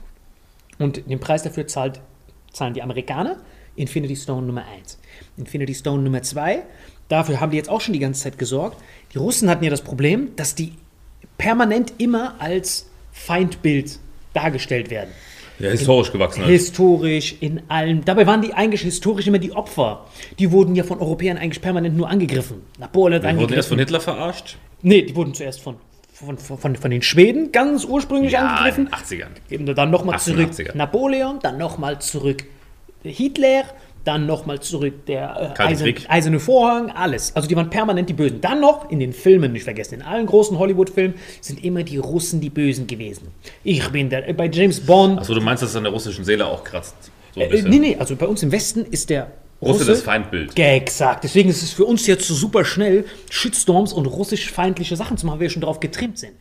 Und den Preis dafür zahlt, zahlen die Amerikaner. Infinity Stone Nummer eins. Infinity Stone Nummer zwei. Dafür haben die jetzt auch schon die ganze Zeit gesorgt. Die Russen hatten ja das Problem, dass die permanent immer als Feindbild dargestellt werden. ja, historisch gewachsen halt. Historisch, in allem. Dabei waren die eigentlich historisch immer die Opfer. Die wurden ja von Europäern eigentlich permanent nur angegriffen. Napoleon hat Wir wurden erst von. Hitler verarscht. Nee, die wurden zuerst von, von, von, von, den Schweden ganz ursprünglich Ja, in angegriffen. den 80ern. Eben dann nochmal zurück 88er. Napoleon, dann nochmal zurück Hitler, dann nochmal zurück der äh, Krieg. eiserne Vorhang, alles. Also die waren permanent die Bösen. Dann noch in den Filmen, nicht vergessen, in allen großen Hollywood-Filmen sind immer die Russen die Bösen gewesen. Ich bin der, äh, bei James Bond, Achso, du meinst, dass es an der russischen Seele auch kratzt? So äh, bisschen. nee, nee, also bei uns im Westen ist der Russe das Feindbild. Exakt. Deswegen ist es für uns jetzt so super schnell, Shitstorms und russisch-feindliche Sachen zu machen, weil wir schon darauf getrimmt sind.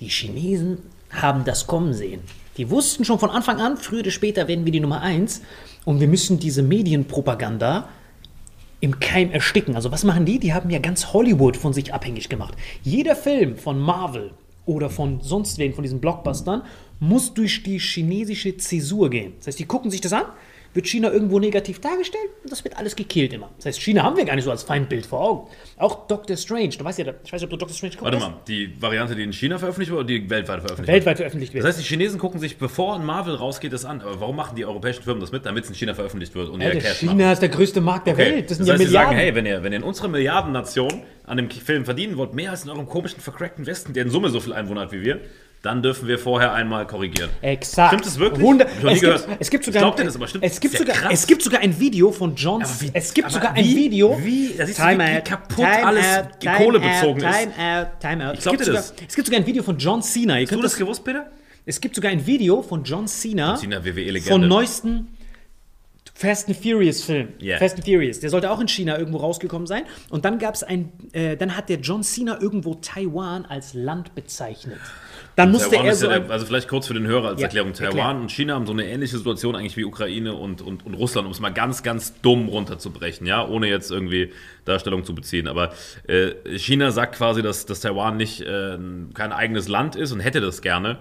Die Chinesen haben das kommen sehen. Die wussten schon von Anfang an, früher oder später werden wir die Nummer eins und wir müssen diese Medienpropaganda im Keim ersticken. Also was machen die? Die haben ja ganz Hollywood von sich abhängig gemacht. Jeder Film von Marvel oder von sonst wen, von diesen Blockbustern, muss durch die chinesische Zäsur gehen. Das heißt, die gucken sich das an, wird China irgendwo negativ dargestellt und das wird alles gekillt immer. Das heißt, China haben wir gar nicht so als Feindbild vor Augen. Auch Doctor Strange, du weißt ja, ich weiß nicht, ob du Doctor Strange guckst. Warte mal, die Variante, die in China veröffentlicht wurde oder die weltweit veröffentlicht? Weltweit veröffentlicht wird. Das heißt, die Chinesen gucken sich, bevor ein Marvel rausgeht, das an. Aber warum machen die europäischen Firmen das mit, damit es in China veröffentlicht wird und ihr Alter, Cash China machen? ist der größte Markt der Okay. Welt. Das sind das heißt, ja sie sagen, Milliarden. hey, wenn ihr, wenn ihr in unserer Milliardennation an dem Film verdienen wollt, mehr als in eurem komischen, vercrackten Westen, der in Summe so viel Einwohner hat wie wir, dann dürfen wir vorher einmal korrigieren. Exakt. Stimmt es wirklich? Wunder ich es, gibt, es gibt Ich sogar glaub dir das, aber stimmt. es gibt sogar krass. es gibt sogar ein Video von John wie- es gibt sogar ein wie- Video wie- da siehst du, wie out, kaputt alles kohlebezogen out, ist. Time out, time out. Es glaub gibt, dir sogar, das. es gibt sogar ein Video von John Cena. Ihr Hast du das gewusst, Peter? es gibt sogar ein Video von John Cena, Cena, WWE-Legende. von neuesten Fast and Furious Film. Yeah. Fast and Furious. Der sollte auch in China irgendwo rausgekommen sein. Und dann gab es ein, äh, dann hat der John Cena irgendwo Taiwan als Land bezeichnet. Dann musste Taiwan er so ja der, also vielleicht kurz für den Hörer als Ja, Erklärung. Taiwan erklär. und China haben so eine ähnliche Situation eigentlich wie Ukraine und, und, und Russland, um es mal ganz, ganz dumm runterzubrechen, ja, ohne jetzt irgendwie Darstellung zu beziehen. Aber äh, China sagt quasi, dass, dass Taiwan nicht äh, kein eigenes Land ist und hätte das gerne.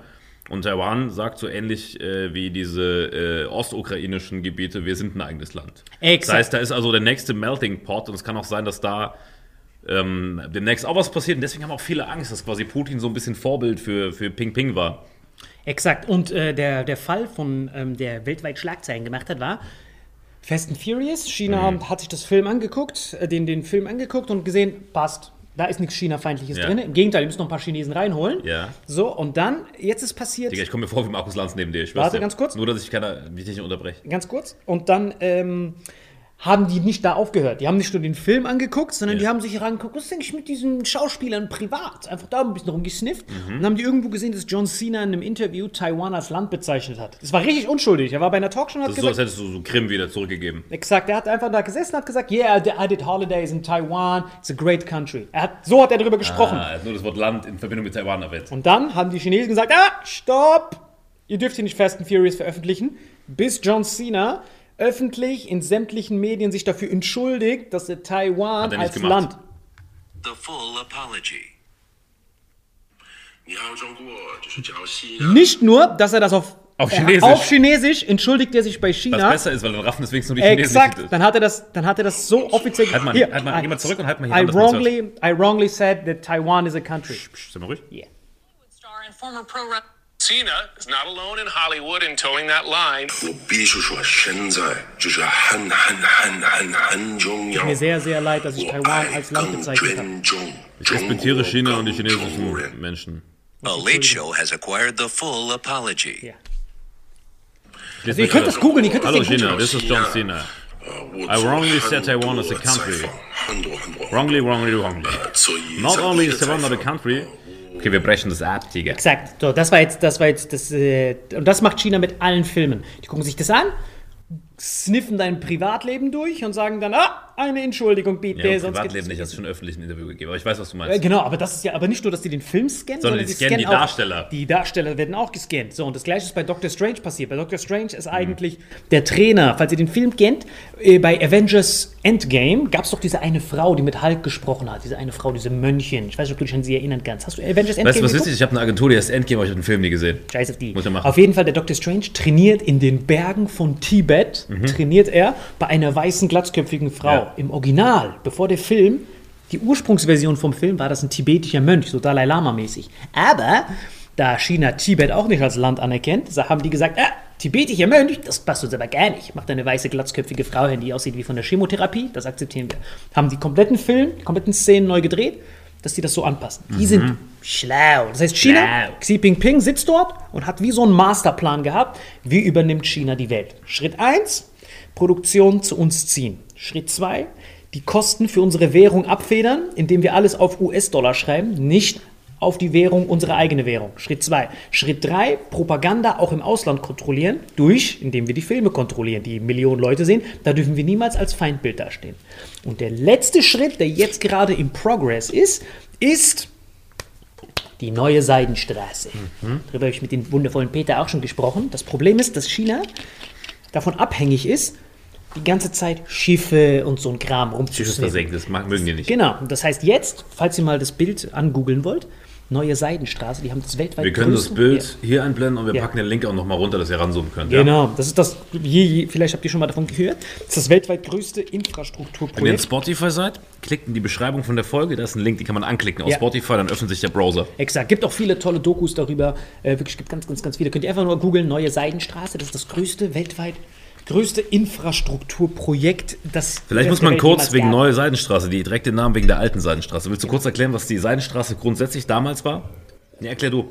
Und Taiwan sagt so ähnlich äh, wie diese äh, ostukrainischen Gebiete, wir sind ein eigenes Land. Exakt. Das heißt, da ist also der nächste Melting Pot und es kann auch sein, dass da ähm, demnächst auch was passiert. Und deswegen haben auch viele Angst, dass quasi Putin so ein bisschen Vorbild für, für Ping Ping war. Exakt. Und äh, der, der Fall, von, ähm, der weltweit Schlagzeilen gemacht hat, war Fast and Furious. China Mhm. hat sich das Film angeguckt, äh, den, den Film angeguckt und gesehen, passt. Da ist nichts China-feindliches Ja. drin. Im Gegenteil, die müssen noch ein paar Chinesen reinholen. Ja. So, und dann, jetzt ist passiert. Digga, ich komme mir vor wie Markus Lanz neben dir. Ich Warte, dir. ganz kurz. Nur, dass ich keiner, mich nicht unterbreche. Ganz kurz. Und dann ähm, haben die nicht da aufgehört. Die haben nicht nur den Film angeguckt, sondern Ja. die haben sich herangeguckt, was ist eigentlich mit diesen Schauspielern privat? Einfach da ein bisschen rumgesnifft. Mhm. Und dann haben die irgendwo gesehen, dass John Cena in einem Interview Taiwan als Land bezeichnet hat. Das war richtig unschuldig. Er war bei einer Talkshow und hat Das ist so, als gesagt, hättest du so Krim wieder zurückgegeben. exakt, er hat einfach da gesessen und hat gesagt, yeah, I did holidays in Taiwan, it's a great country. Er hat, so hat er darüber gesprochen. Ah, er hat nur das Wort Land in Verbindung mit Taiwan erwähnt. Und dann haben die Chinesen gesagt, ah, stopp! Ihr dürft hier nicht Fast and Furious veröffentlichen, bis John Cena öffentlich in sämtlichen Medien sich dafür entschuldigt, dass er Taiwan er als gemacht. Land. The full apology. Nicht nur, dass er das auf, auf, äh, Chinesisch. auf Chinesisch entschuldigt er sich bei China. Was besser ist, weil dann raffen deswegen nur die Chinesen. Exakt, dann hat er das, dann hat er das so offiziell. Halt mal, halt mal, geh mal zurück und halt mal hier I, wrongly, I wrongly said that Taiwan is a country. Psch, psch, sind wir ruhig? Yeah. Cena is not alone in Hollywood in towing that line. Tut mir sehr, sehr leid, dass ich Taiwan als Land bezeichnet respektiere China und die chinesischen Menschen. A Late Show has acquired the full apology. Ja. Also ihr könnt das googeln, ihr könnt das Hallo China, this is John Cena. Uh, I wrongly said Taiwan as a country. Wrongly, wrongly, wrongly. Uh, not only is Taiwan not a country, Okay, wir brechen das ab, Digga. Exakt. So, das war jetzt, das war jetzt das, äh, und das macht China mit allen Filmen. Die gucken sich das an, sniffen dein Privatleben durch und sagen dann, ah, eine Entschuldigung, bitte. Ja, sonst Privatleben nicht, hast du schon öffentlich ein Interview gegeben. Aber ich weiß, was du Äh, meinst. Genau, aber das ist ja aber nicht nur, dass die den Film scannen, Sondern die scannen die auch- Darsteller. Die Darsteller werden auch gescannt. So, und das gleiche ist bei Doctor Strange passiert. Bei Doctor Strange Mhm. ist eigentlich der Trainer, falls ihr den Film kennt, äh, bei Avengers Endgame gab es doch diese eine Frau, die mit Hulk gesprochen hat. Diese eine Frau, diese Mönchin. Ich weiß nicht, ob du dich an sie erinnern kannst. Hast du Avengers Endgame Weißt du, was ist? Ich habe eine Agentur, die heißt Endgame, aber ich habe den Film nie gesehen. Scheiß auf die. Muss er machen. Auf jeden Fall, der Doctor Strange trainiert in den Bergen von Tibet, trainiert er bei einer weißen, glatzköpfigen Frau. Mhm. Ja. Im Original, bevor der Film, die Ursprungsversion vom Film, war das ein tibetischer Mönch, so Dalai Lama-mäßig. Aber, da China Tibet auch nicht als Land anerkennt, haben die gesagt, ah, tibetischer Mönch, das passt uns aber gar nicht. Macht eine weiße, glatzköpfige Frau hin, die aussieht wie von der Chemotherapie, das akzeptieren wir. Haben die kompletten Film, die kompletten Szenen neu gedreht. dass die das so anpassen. Die sind schlau. Das heißt, China, Xi Jinping sitzt dort und hat wie so einen Masterplan gehabt, wie übernimmt China die Welt. Schritt 1, Produktion zu uns ziehen. Schritt 2, die Kosten für unsere Währung abfedern, indem wir alles auf US-Dollar schreiben, nicht auf die Währung, unsere eigene Währung. Schritt 2. Schritt 3, Propaganda auch im Ausland kontrollieren, durch, indem wir die Filme kontrollieren, die Millionen Leute sehen. Da dürfen wir niemals als Feindbild dastehen. Und der letzte Schritt, der jetzt gerade im Progress ist, ist die neue Seidenstraße. Darüber habe ich mit dem wundervollen Peter auch schon gesprochen. Das Problem ist, dass China davon abhängig ist, die ganze Zeit Schiffe und so ein Kram Schiff ist rumzusnippen. versenkt, das mögen die nicht. Genau. Und Das heißt jetzt, falls ihr mal das Bild angoogeln wollt, neue Seidenstraße, die haben das weltweit Wir können das größte- Bild hier einblenden und wir Ja. packen den Link auch nochmal runter, dass ihr ranzoomen könnt. Ja. Ja? Genau, das ist das, vielleicht habt ihr schon mal davon gehört, das ist das weltweit größte Wenn ihr in Infrastrukturprojekt. Spotify seid, klickt in die Beschreibung von der Folge, da ist ein Link, den kann man anklicken aus Ja. Spotify, dann öffnet sich der Browser. Exakt, gibt auch viele tolle Dokus darüber, äh, wirklich gibt ganz, ganz, ganz viele. Könnt ihr einfach nur googeln, neue Seidenstraße, das ist das größte, weltweit größte Infrastrukturprojekt, das Vielleicht muss man kurz wegen neue Seidenstraße, die direkt den Namen wegen der alten Seidenstraße. Willst du kurz erklären, was die Seidenstraße grundsätzlich damals war? Nee, erklär du.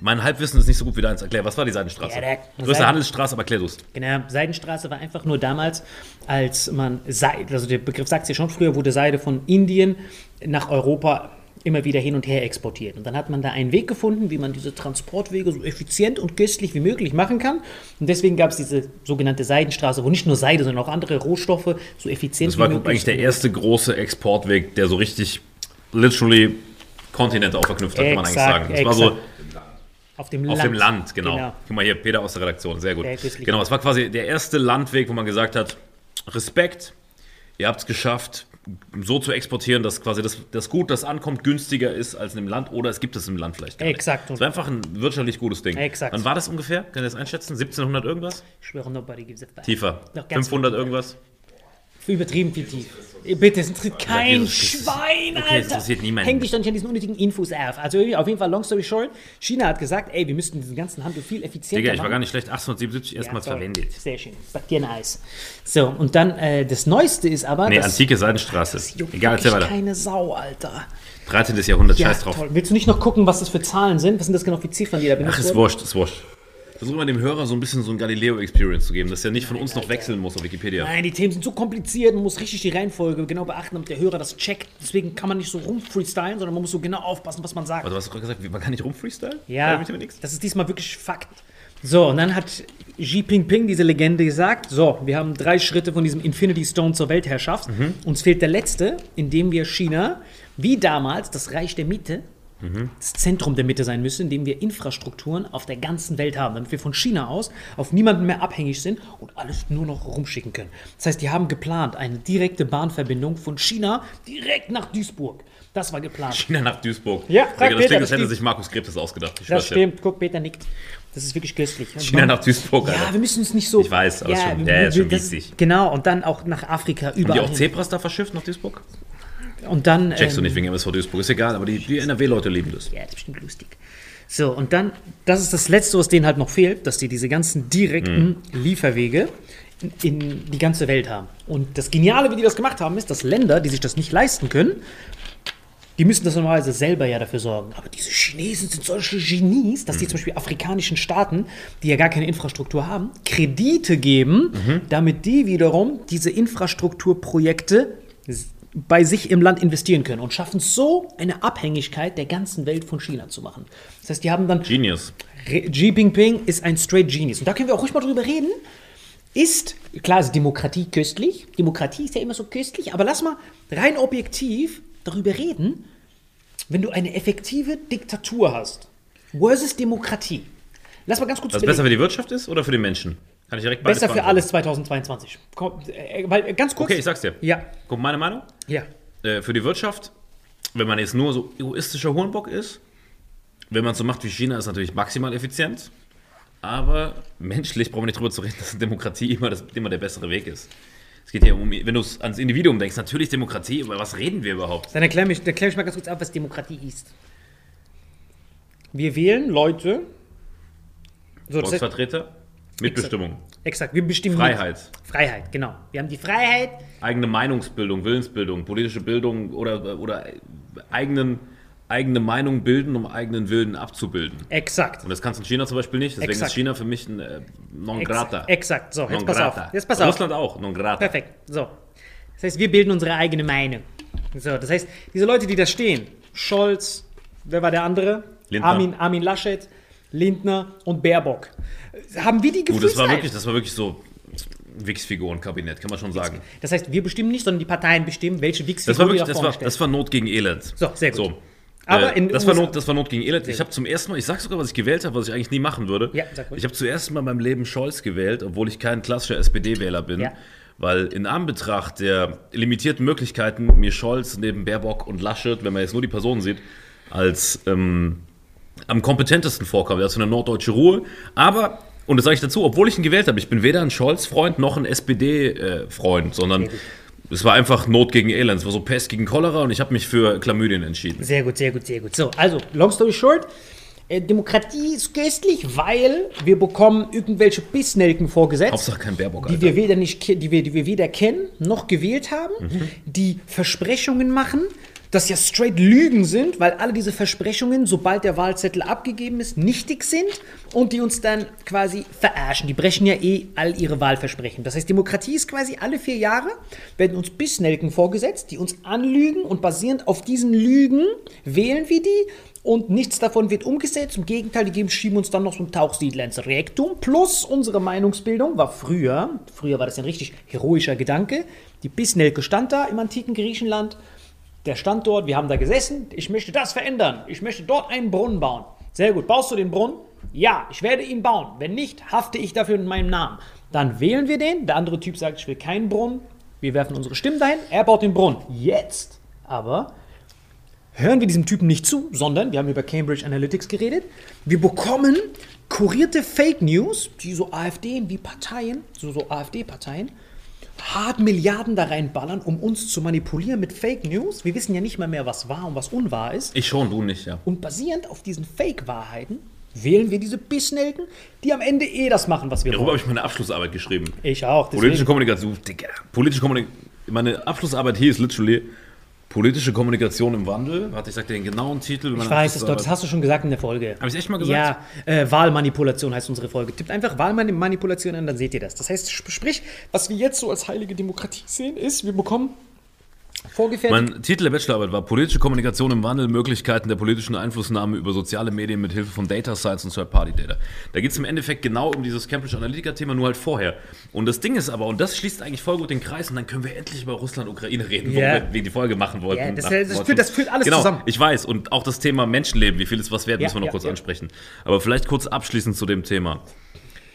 Mein Halbwissen ist nicht so gut wie deins. Erklär, was war die Seidenstraße? Ja, der- Größte Seiden- Handelsstraße, aber erklär du es. Genau, Seidenstraße war einfach nur damals, als man Seide, also der Begriff sagt es ja schon, früher wurde Seide von Indien nach Europa immer wieder hin und her exportiert. Und dann hat man da einen Weg gefunden, wie man diese Transportwege so effizient und köstlich wie möglich machen kann. Und deswegen gab es diese sogenannte Seidenstraße, wo nicht nur Seide, sondern auch andere Rohstoffe so effizient Das war wie möglich eigentlich der erste große Exportweg, der so richtig, literally, Kontinente auch verknüpft hat, kann man eigentlich Exakt, sagen. Das war so exakt. auf dem auf Land. dem Land, genau. Guck mal hier, Peter aus der Redaktion, sehr gut. Genau, es war quasi der erste Landweg, wo man gesagt hat, Respekt, ihr habt es geschafft, so zu exportieren, dass quasi das, das Gut, das ankommt, günstiger ist als in dem Land oder es gibt es im Land vielleicht gar Exakt. nicht. Es war einfach ein wirtschaftlich gutes Ding. Exakt. Wann war das ungefähr? Könnt ihr das einschätzen? 1700 irgendwas? Ich schwöre, nobody gives a fuck. Tiefer? Noch ganz 500 irgendwas? Übertrieben viel tief. Bitte, es interessiert kein Christus. Schwein, Okay, es Alter. interessiert niemanden. Häng dich doch nicht an diesen unnötigen Infos auf. Also auf jeden Fall, long story short, China hat gesagt, ey, wir müssten diesen ganzen Handel viel effizienter Digga, ich war machen. gar nicht schlecht. 1877 erstmals toll. verwendet. Sehr schön. Bakterien-Eis. So, und dann äh, das Neueste ist aber, Nee, das antike Seidenstraße. juckt Egal, erzähl weiter. keine Sau, Alter. 13. Jahrhundert, Ja, scheiß drauf. toll. Willst du nicht noch gucken, was das für Zahlen sind? Was sind das genau für Ziffern, die da benutzt Ach, ist wurscht, ist wurscht. Versuchen wir dem Hörer so ein bisschen so ein Galileo-Experience zu geben, dass er nicht von uns noch wechseln muss auf Wikipedia. Nein, die Themen sind so kompliziert, man muss richtig die Reihenfolge genau beachten, damit der Hörer das checkt. Deswegen kann man nicht so rumfreestylen, sondern man muss so genau aufpassen, was man sagt. Also, du hast gerade gesagt, man kann nicht rumfreestylen? Ja, das ist diesmal wirklich Fakt. So, und dann hat Xi Jinping diese Legende gesagt, so, wir haben drei Schritte von diesem Infinity Stone zur Weltherrschaft. Mhm. Uns fehlt der letzte, indem wir China, wie damals das Reich der Mitte, Mhm. das Zentrum der Mitte sein müssen, indem wir Infrastrukturen auf der ganzen Welt haben, damit wir von China aus auf niemanden mehr abhängig sind und alles nur noch rumschicken können. Das heißt, die haben geplant, eine direkte Bahnverbindung von China direkt nach Duisburg. Das war geplant. China nach Duisburg. Ja, frag das Peter, klingt, das hätte sich Markus Krebs das ausgedacht. Ich Das stimmt. Guck, Peter nickt. Das ist wirklich köstlich. [LAUGHS] China nach Duisburg, Ja, Alter. wir müssen uns nicht so. Ich weiß, aber ist schon- ja, ist schon witzig. Genau, und dann auch nach Afrika Haben die überall. auch hin. Zebras da verschifft nach Duisburg? Und dann. Checkst du ähm, nicht wegen MSV Duisburg, ist egal, aber die, die NRW-Leute lieben das. Ja, das ist bestimmt lustig. So, und dann, das ist das Letzte, was denen halt noch fehlt, dass die diese ganzen direkten Mhm. Lieferwege in, in die ganze Welt haben. Und das Geniale, wie die das gemacht haben, ist, dass Länder, die sich das nicht leisten können, die müssen das normalerweise selber ja dafür sorgen. Aber diese Chinesen sind solche Genies, dass die zum Beispiel afrikanischen Staaten, die ja gar keine Infrastruktur haben, Kredite geben, damit die wiederum diese Infrastrukturprojekte bei sich im Land investieren können und schaffen so eine Abhängigkeit der ganzen Welt von China zu machen. Das heißt, die haben dann Genius. Xi Jinping ist ein straight Genius. Und da können wir auch ruhig mal drüber reden. Ist, klar ist Demokratie köstlich. Demokratie ist ja immer so köstlich. Aber lass mal rein objektiv darüber reden, wenn du eine effektive Diktatur hast versus Demokratie. Lass mal ganz kurz Was überlegen. besser für die Wirtschaft ist oder für den Menschen? Kann ich direkt Besser für alles 2022. Komm, äh, weil, äh, ganz kurz. Okay, ich sag's dir. Ja, Guck, meine Meinung? ja. Äh, für die Wirtschaft, wenn man jetzt nur so egoistischer Hurenbock ist, wenn man es so macht wie China, ist natürlich maximal effizient. Aber menschlich brauchen wir nicht drüber zu reden, [LAUGHS] dass Demokratie immer, das, immer der bessere Weg ist. Es geht ja um, wenn du es ans Individuum denkst, natürlich Demokratie, über was reden wir überhaupt? Dann erklär mich, erklär mich mal ganz kurz auf, was Demokratie ist. Wir wählen Leute. So, Volksvertreter, Mitbestimmung, exakt, wir bestimmen. Freiheit, Freiheit, genau. Wir haben die Freiheit, eigene Meinungsbildung, Willensbildung, politische Bildung oder, oder eigenen, eigene Meinung bilden, um eigenen Willen abzubilden. Exakt. Und das kannst du in China zum Beispiel nicht. Deswegen Exakt. ist China für mich ein äh, non grata. Exakt. So, jetzt Non pass grata. auf. Jetzt pass auf. Russland auch, non grata. Perfekt. So. Das heißt, wir bilden unsere eigene Meinung. So, das heißt, diese Leute, die da stehen, Scholz, wer war der andere? Lindner. Armin, Armin Laschet, Lindner und Baerbock. Haben wir die Du, das war wirklich, das war wirklich so Wix-Figuren-Kabinett, kann man schon sagen. Das heißt, wir bestimmen nicht, sondern die Parteien bestimmen, welche wix Das war wir da das war, stellen. das war Not gegen Elend. So, sehr gut. So. Aber äh, in das, war Not, das war Not gegen Elend. Ich habe zum ersten Mal, ich sag sogar, was ich gewählt habe, was ich eigentlich nie machen würde. Ja, sag ruhig. ich habe zuerst Mal in meinem Leben Scholz gewählt, obwohl ich kein klassischer SPD-Wähler bin. Ja. Weil in Anbetracht der limitierten Möglichkeiten, mir Scholz neben Baerbock und Laschet, wenn man jetzt nur die Personen sieht, als ähm, am kompetentesten vorkam. Er hat so eine norddeutsche Ruhe. Aber, und das sage ich dazu, obwohl ich ihn gewählt habe, ich bin weder ein Scholz-Freund noch ein SPD-Freund, sondern es war einfach Not gegen Elend. Es war so Pest gegen Cholera und ich habe mich für Chlamydien entschieden. Sehr gut, sehr gut, sehr gut. So, also, long story short, äh, Demokratie ist köstlich, weil wir bekommen irgendwelche Bissnelken vorgesetzt. Hauptsache kein Baerbock, die wir weder nicht die wir, die wir weder kennen noch gewählt haben, Mhm. die Versprechungen machen, das ja straight Lügen sind, weil alle diese Versprechungen, sobald der Wahlzettel abgegeben ist, nichtig sind und die uns dann quasi verarschen. Die brechen ja eh all ihre Wahlversprechen. Das heißt, Demokratie ist quasi alle vier Jahre, werden uns Bissnelken vorgesetzt, die uns anlügen und basierend auf diesen Lügen wählen wir die und nichts davon wird umgesetzt. Im Gegenteil, die schieben uns dann noch so ein Tauchsiedler ins Rektum. Plus unsere Meinungsbildung war früher, früher war das ein richtig heroischer Gedanke, die Bissnelke stand da im antiken Griechenland, der stand dort, wir haben da gesessen, ich möchte das verändern, ich möchte dort einen Brunnen bauen. Sehr gut, baust du den Brunnen? Ja, ich werde ihn bauen. Wenn nicht, hafte ich dafür in meinem Namen. Dann wählen wir den, der andere Typ sagt, ich will keinen Brunnen, wir werfen unsere Stimmen dahin, er baut den Brunnen. Jetzt aber hören wir diesem Typen nicht zu, sondern wir haben über Cambridge Analytics geredet. Wir bekommen kurierte Fake News, die so AfD wie Parteien, so, so AfD-Parteien, hart Milliarden da reinballern, um uns zu manipulieren mit Fake News. Wir wissen ja nicht mal mehr, was wahr und was unwahr ist. Ich schon, du nicht, ja. Und basierend auf diesen Fake-Wahrheiten wählen wir diese Bissnelken, die am Ende eh das machen, was wir Darüber habe wollen. ich meine Abschlussarbeit geschrieben. Ich auch. Politische Deswegen. Kommunikation, Digga. Politische Kommunikation. Meine Abschlussarbeit hier ist literally Politische Kommunikation im Wandel. Warte, ich sag dir den genauen Titel. Ich weiß es doch, das hast du schon gesagt in der Folge. Habe ich echt mal gesagt? Ja, äh, Wahlmanipulation heißt unsere Folge. Tippt einfach Wahlmanipulation an, dann seht ihr das. Das heißt, sp- sprich, was wir jetzt so als heilige Demokratie sehen, ist, wir bekommen vorgefertigt. Mein Titel der Bachelorarbeit war Politische Kommunikation im Wandel, Möglichkeiten der politischen Einflussnahme über soziale Medien mit Hilfe von Data Science und Third-Party-Data. Da geht es im Endeffekt genau um dieses Cambridge Analytica-Thema, nur halt vorher. Und das Ding ist aber, und das schließt eigentlich voll gut den Kreis, und dann können wir endlich über Russland-Ukraine reden, Ja. worüber wir die Folge machen wollten. Ja, das- das wollten. führt- das führt alles genau, zusammen. Ich weiß, und auch das Thema Menschenleben, wie viel ist was wert, Ja, müssen wir noch ja, kurz ja. ansprechen. Aber vielleicht kurz abschließend zu dem Thema.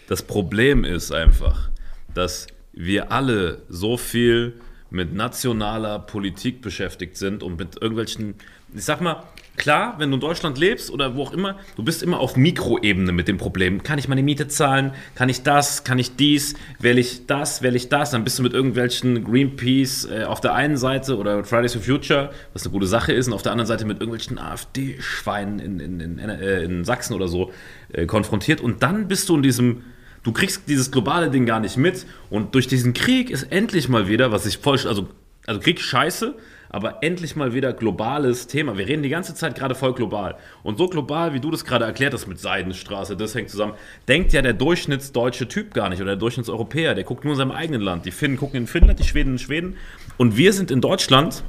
Das Problem ist einfach, dass wir alle so viel mit nationaler Politik beschäftigt sind und mit irgendwelchen, ich sag mal, klar, wenn du in Deutschland lebst oder wo auch immer, du bist immer auf Mikroebene mit dem Problem. Kann ich meine Miete zahlen? Kann ich das? Kann ich dies? Wähle ich das? Wähle ich das? Dann bist du mit irgendwelchen Greenpeace äh, auf der einen Seite oder Fridays for Future, was eine gute Sache ist, und auf der anderen Seite mit irgendwelchen AfD-Schweinen in, in, in, äh, in Sachsen oder so äh, konfrontiert. Und dann bist du in diesem du kriegst dieses globale Ding gar nicht mit und durch diesen Krieg ist endlich mal wieder, was ich voll, also, also Krieg scheiße, aber endlich mal wieder globales Thema. Wir reden die ganze Zeit gerade voll global. Und so global, wie du das gerade erklärt hast mit Seidenstraße, das hängt zusammen, denkt ja der durchschnittsdeutsche Typ gar nicht oder der Durchschnittseuropäer, der guckt nur in seinem eigenen Land. Die Finnen gucken in Finnland, die Schweden in Schweden und wir sind in Deutschland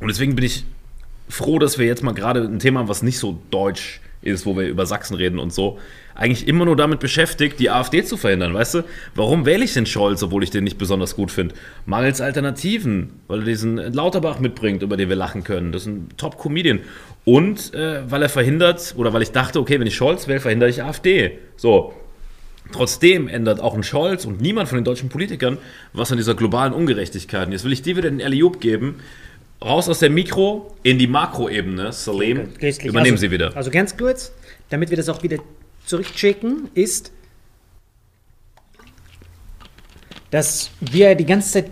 und deswegen bin ich froh, dass wir jetzt mal gerade ein Thema haben, was nicht so deutsch ist, wo wir über Sachsen reden und so, eigentlich immer nur damit beschäftigt, die AfD zu verhindern, weißt du? Warum wähle ich den Scholz, obwohl ich den nicht besonders gut finde? Mangels Alternativen, weil er diesen Lauterbach mitbringt, über den wir lachen können. Das ist ein Top-Comedian. Und äh, weil er verhindert, oder weil ich dachte, okay, wenn ich Scholz wähle, verhindere ich AfD. So, Trotzdem ändert auch ein Scholz und niemand von den deutschen Politikern was an dieser globalen Ungerechtigkeit. Jetzt will ich dir wieder den Eliub geben. Raus aus der Mikro in die Makroebene. Salim, Christlich. übernehmen also, Sie wieder. Also ganz kurz, damit wir das auch wieder zurückchecken, ist, dass wir die ganze Zeit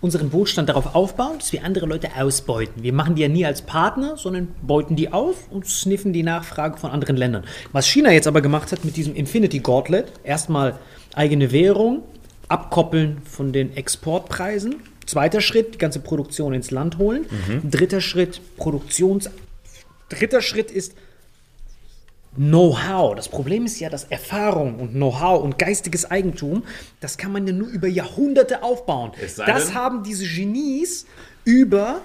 unseren Wohlstand darauf aufbauen, dass wir andere Leute ausbeuten. Wir machen die ja nie als Partner, sondern beuten die auf und sniffen die Nachfrage von anderen Ländern. Was China jetzt aber gemacht hat mit diesem Infinity Gauntlet, erstmal eigene Währung, abkoppeln von den Exportpreisen, Zweiter Schritt, die ganze Produktion ins Land holen. Dritter Schritt, Produktions... Dritter Schritt ist Know-how. Das Problem ist ja, dass Erfahrung und Know-how und geistiges Eigentum, das kann man ja nur über Jahrhunderte aufbauen. Das haben diese Genies über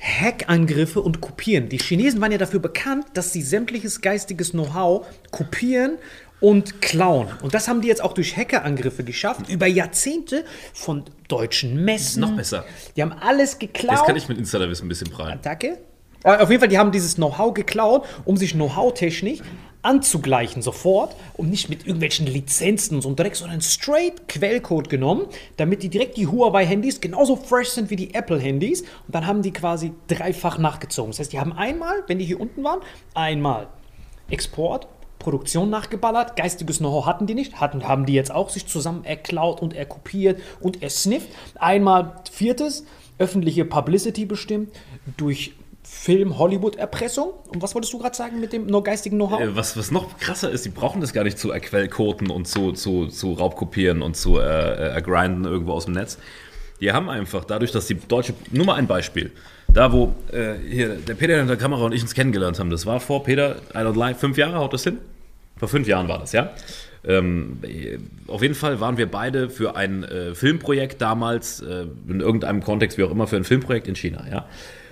Hackangriffe und Kopieren. Die Chinesen waren ja dafür bekannt, dass sie sämtliches geistiges Know-how kopieren und klauen. Und das haben die jetzt auch durch Hackerangriffe geschafft, über Jahrzehnte von deutschen Messen. Noch besser. Die haben alles geklaut. Das kann ich mit Insiderwissen ein bisschen prallen. Attacke. Aber Auf jeden Fall, die haben dieses Know-how geklaut, um sich Know-how-technisch anzugleichen sofort und nicht mit irgendwelchen Lizenzen und so direkt, sondern straight Quellcode genommen, damit die direkt die Huawei-Handys genauso fresh sind wie die Apple-Handys und dann haben die quasi dreifach nachgezogen. Das heißt, die haben einmal, wenn die hier unten waren, einmal Export, Produktion nachgeballert, geistiges Know-how hatten die nicht, hatten, haben die jetzt auch sich zusammen erklaut und erkopiert und ersnifft. Einmal viertes, öffentliche Publicity bestimmt durch Film, Hollywood-Erpressung. Und was wolltest du gerade sagen mit dem no geistigen Know-how? Äh, Was, was noch krasser ist, die brauchen das gar nicht zu erquellkoten und zu, zu, zu Raubkopieren und zu äh, äh, ergrinden irgendwo aus dem Netz. Die haben einfach, dadurch, dass die deutsche, nur mal ein Beispiel, da wo äh, hier der Peter hinter der Kamera und ich uns kennengelernt haben, das war vor, Peter, I don't lie, fünf Jahre, haut das hin? Vor fünf Jahren war das, ja? Ähm, äh, auf jeden Fall waren wir beide für ein äh, Filmprojekt damals, äh, in irgendeinem Kontext, wie auch immer, für ein Filmprojekt in China, ja.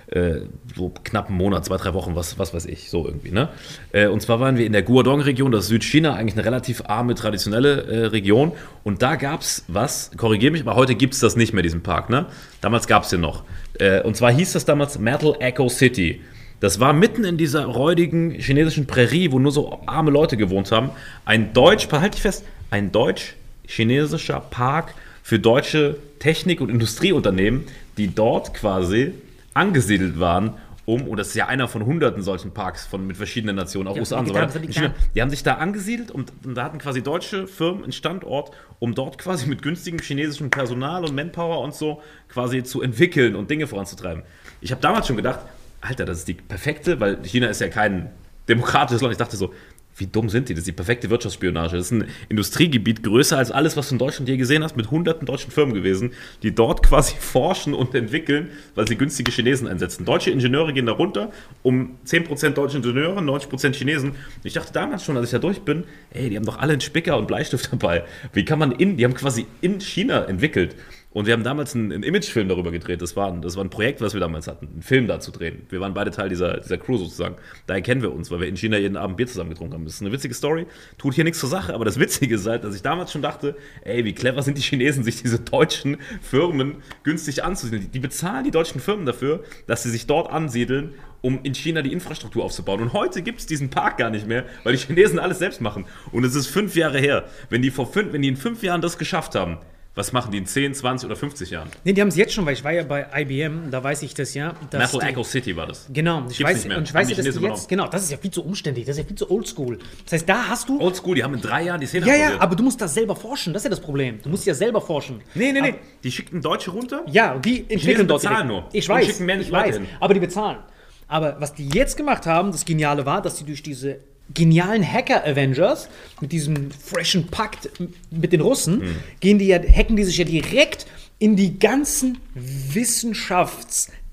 Äh, so knapp einen Monat, zwei, drei Wochen, was, was weiß ich, so irgendwie, ne? Äh, und zwar waren wir in der Guangdong-Region, das ist Südchina, eigentlich eine relativ arme, traditionelle äh, Region. Und da gab es was, korrigiere mich, aber heute gibt es das nicht mehr, diesen Park, ne? Damals gab es den noch. Äh, und zwar hieß das damals Metal Echo City. Das war mitten in dieser räudigen chinesischen Prärie, wo nur so arme Leute gewohnt haben. Ein deutsch, halt dich fest, ein deutsch-chinesischer Park für deutsche Technik- und Industrieunternehmen, die dort quasi angesiedelt waren, um, und das ist ja einer von hunderten solchen Parks von, mit verschiedenen Nationen, auch Ja, USA und so weiter. China, die haben sich da angesiedelt und, und da hatten quasi deutsche Firmen einen Standort, um dort quasi mit günstigem chinesischem Personal und Manpower und so quasi zu entwickeln und Dinge voranzutreiben. Ich habe damals schon gedacht, Alter, das ist die perfekte, weil China ist ja kein demokratisches Land. Ich dachte so, wie dumm sind die? Das ist die perfekte Wirtschaftsspionage. Das ist ein Industriegebiet größer als alles, was du in Deutschland je gesehen hast, mit hunderten deutschen Firmen gewesen, die dort quasi [LAUGHS] forschen und entwickeln, weil sie günstige Chinesen einsetzen. Deutsche Ingenieure gehen da runter, um 10% deutsche Ingenieure, 90% Chinesen. Ich dachte damals schon, als ich da durch bin, ey, die haben doch alle einen Spicker und Bleistift dabei. Wie kann man in, die haben quasi in China entwickelt. Und wir haben damals einen, einen Imagefilm darüber gedreht. Das war, ein, das war ein Projekt, was wir damals hatten, einen Film da zu drehen. Wir waren beide Teil dieser, dieser Crew sozusagen. Daher kennen wir uns, weil wir in China jeden Abend Bier zusammen getrunken haben. Das ist eine witzige Story, tut hier nichts zur Sache, aber das Witzige ist halt, dass ich damals schon dachte, ey, wie clever sind die Chinesen, sich diese deutschen Firmen günstig anzusiedeln. Die, die bezahlen die deutschen Firmen dafür, dass sie sich dort ansiedeln, um in China die Infrastruktur aufzubauen. Und heute gibt es diesen Park gar nicht mehr, weil die Chinesen alles selbst machen. Und es ist fünf Jahre her. Wenn die, vor fünf, wenn die in fünf Jahren das geschafft haben, was machen die in 10, 20 oder 50 Jahren? Nee, die haben es jetzt schon, weil ich war ja bei IBM, da weiß ich das ja. dass Metal Echo City war das. Genau, ich Gibt's weiß, nicht mehr. und ich weiß dass die jetzt, genau, das ist ja viel zu umständlich, das ist ja viel zu oldschool. Das heißt, da hast du, Oldschool, die haben in drei Jahren die Szene ja, ja, aber du musst das selber forschen, das ist ja das Problem. Du musst ja selber forschen. Nee, nee, nee. Aber- Die schickten Deutsche runter. Ja, und die entwickeln dort bezahlen direkt. nur Ich weiß, schicken mehr ich weiß, hin. aber die bezahlen. Aber was die jetzt gemacht haben, das Geniale war, dass sie durch diese genialen Hacker-Avengers mit diesem freshen Pakt mit den Russen, Hm. gehen die ja, hacken die sich ja direkt in die ganzen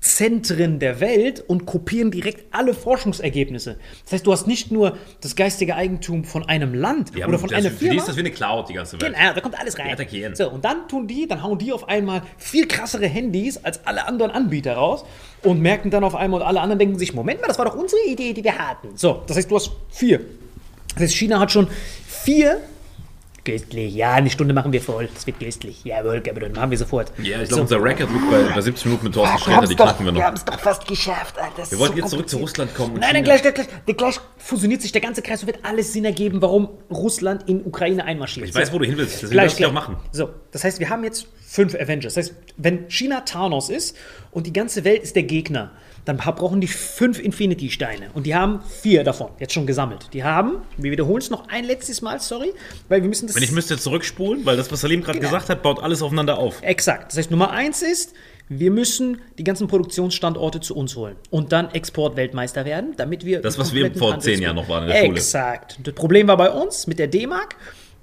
Wissenschaftszentren der Welt und kopieren direkt alle Forschungsergebnisse. Das heißt, du hast nicht nur das geistige Eigentum von einem Land haben, oder von das, einer für die Firma. ist das wie eine Cloud, die ganze Welt. Genau, da kommt alles rein. Attackieren. So, und dann tun die, dann hauen die auf einmal viel krassere Handys als alle anderen Anbieter raus und merken dann auf einmal und alle anderen denken sich, Moment mal, das war doch unsere Idee, die wir hatten. So, das heißt, du hast vier. Das heißt, China hat schon vier. Köstlich, ja, eine Stunde machen wir voll. Das wird köstlich. Jawohl, Gabriel, machen wir sofort. Ja, ich So. glaube, unser Record liegt bei, bei 70 Minuten mit Thorsten Wir Sträter, die doch, knacken wir noch. wir haben es doch fast geschafft, Alter. Das Wir ist wollten so jetzt zurück zu. Russland kommen. Nein, nein, gleich, gleich, gleich, gleich fusioniert sich der ganze Kreis und wird alles Sinn ergeben, warum Russland in Ukraine einmarschiert. Ich weiß, wo du hin willst. Deswegen Gleich, ich auch gleich. machen. So, das heißt, wir haben jetzt fünf Avengers. Das heißt, wenn China Thanos ist und die ganze Welt ist der Gegner, dann brauchen die fünf Infinity-Steine. Und die haben vier davon jetzt schon gesammelt. Die haben, wir wiederholen es noch ein letztes Mal, sorry, weil wir müssen das. Wenn ich müsste jetzt zurückspulen, weil das, was Salim gerade Genau. gesagt hat, baut alles aufeinander auf. Exakt. Das heißt, Nummer eins ist, wir müssen die ganzen Produktionsstandorte zu uns holen und dann Exportweltmeister werden, damit wir. Das, was wir vor zehn Jahren noch waren in der Schule. Exakt. Das Problem war bei uns mit der D-Mark.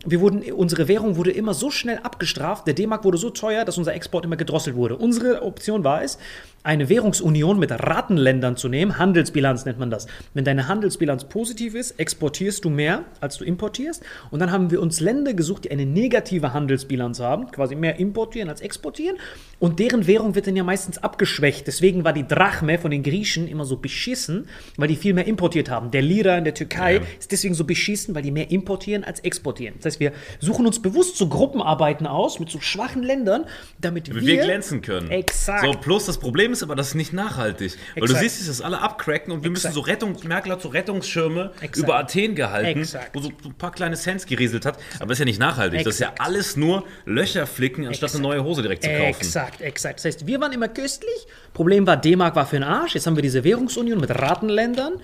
wir wurden, unsere Währung wurde immer so schnell abgestraft, der D-Mark wurde so teuer, dass unser Export immer gedrosselt wurde. Unsere Option war es, eine Währungsunion mit Rattenländern zu nehmen. Handelsbilanz nennt man das. Wenn deine Handelsbilanz positiv ist, exportierst du mehr, als du importierst. Und dann haben wir uns Länder gesucht, die eine negative Handelsbilanz haben, quasi mehr importieren als exportieren. Und deren Währung wird dann ja meistens abgeschwächt. Deswegen war die Drachme von den Griechen immer so beschissen, weil die viel mehr importiert haben. Der Lira in der Türkei ist deswegen so beschissen, weil die mehr importieren als exportieren. Das heißt, wir suchen uns bewusst so Gruppenarbeiten aus mit so schwachen Ländern, damit Damit wir, wir glänzen können. Exakt. So, plus das Problem ist aber, das ist nicht nachhaltig. Weil du siehst, dass das alle abcracken und wir müssen Exakt. so Rettung, Merkel hat so Rettungsschirme Exakt. über Athen gehalten, wo so ein paar kleine Cents gerieselt hat. Aber das ist ja nicht nachhaltig. Das ist ja alles nur Löcher flicken, anstatt eine neue Hose direkt zu kaufen. Exakt, exakt. Das heißt, wir waren immer köstlich. Problem war, D-Mark war für den Arsch. Jetzt haben wir diese Währungsunion mit Ratenländern,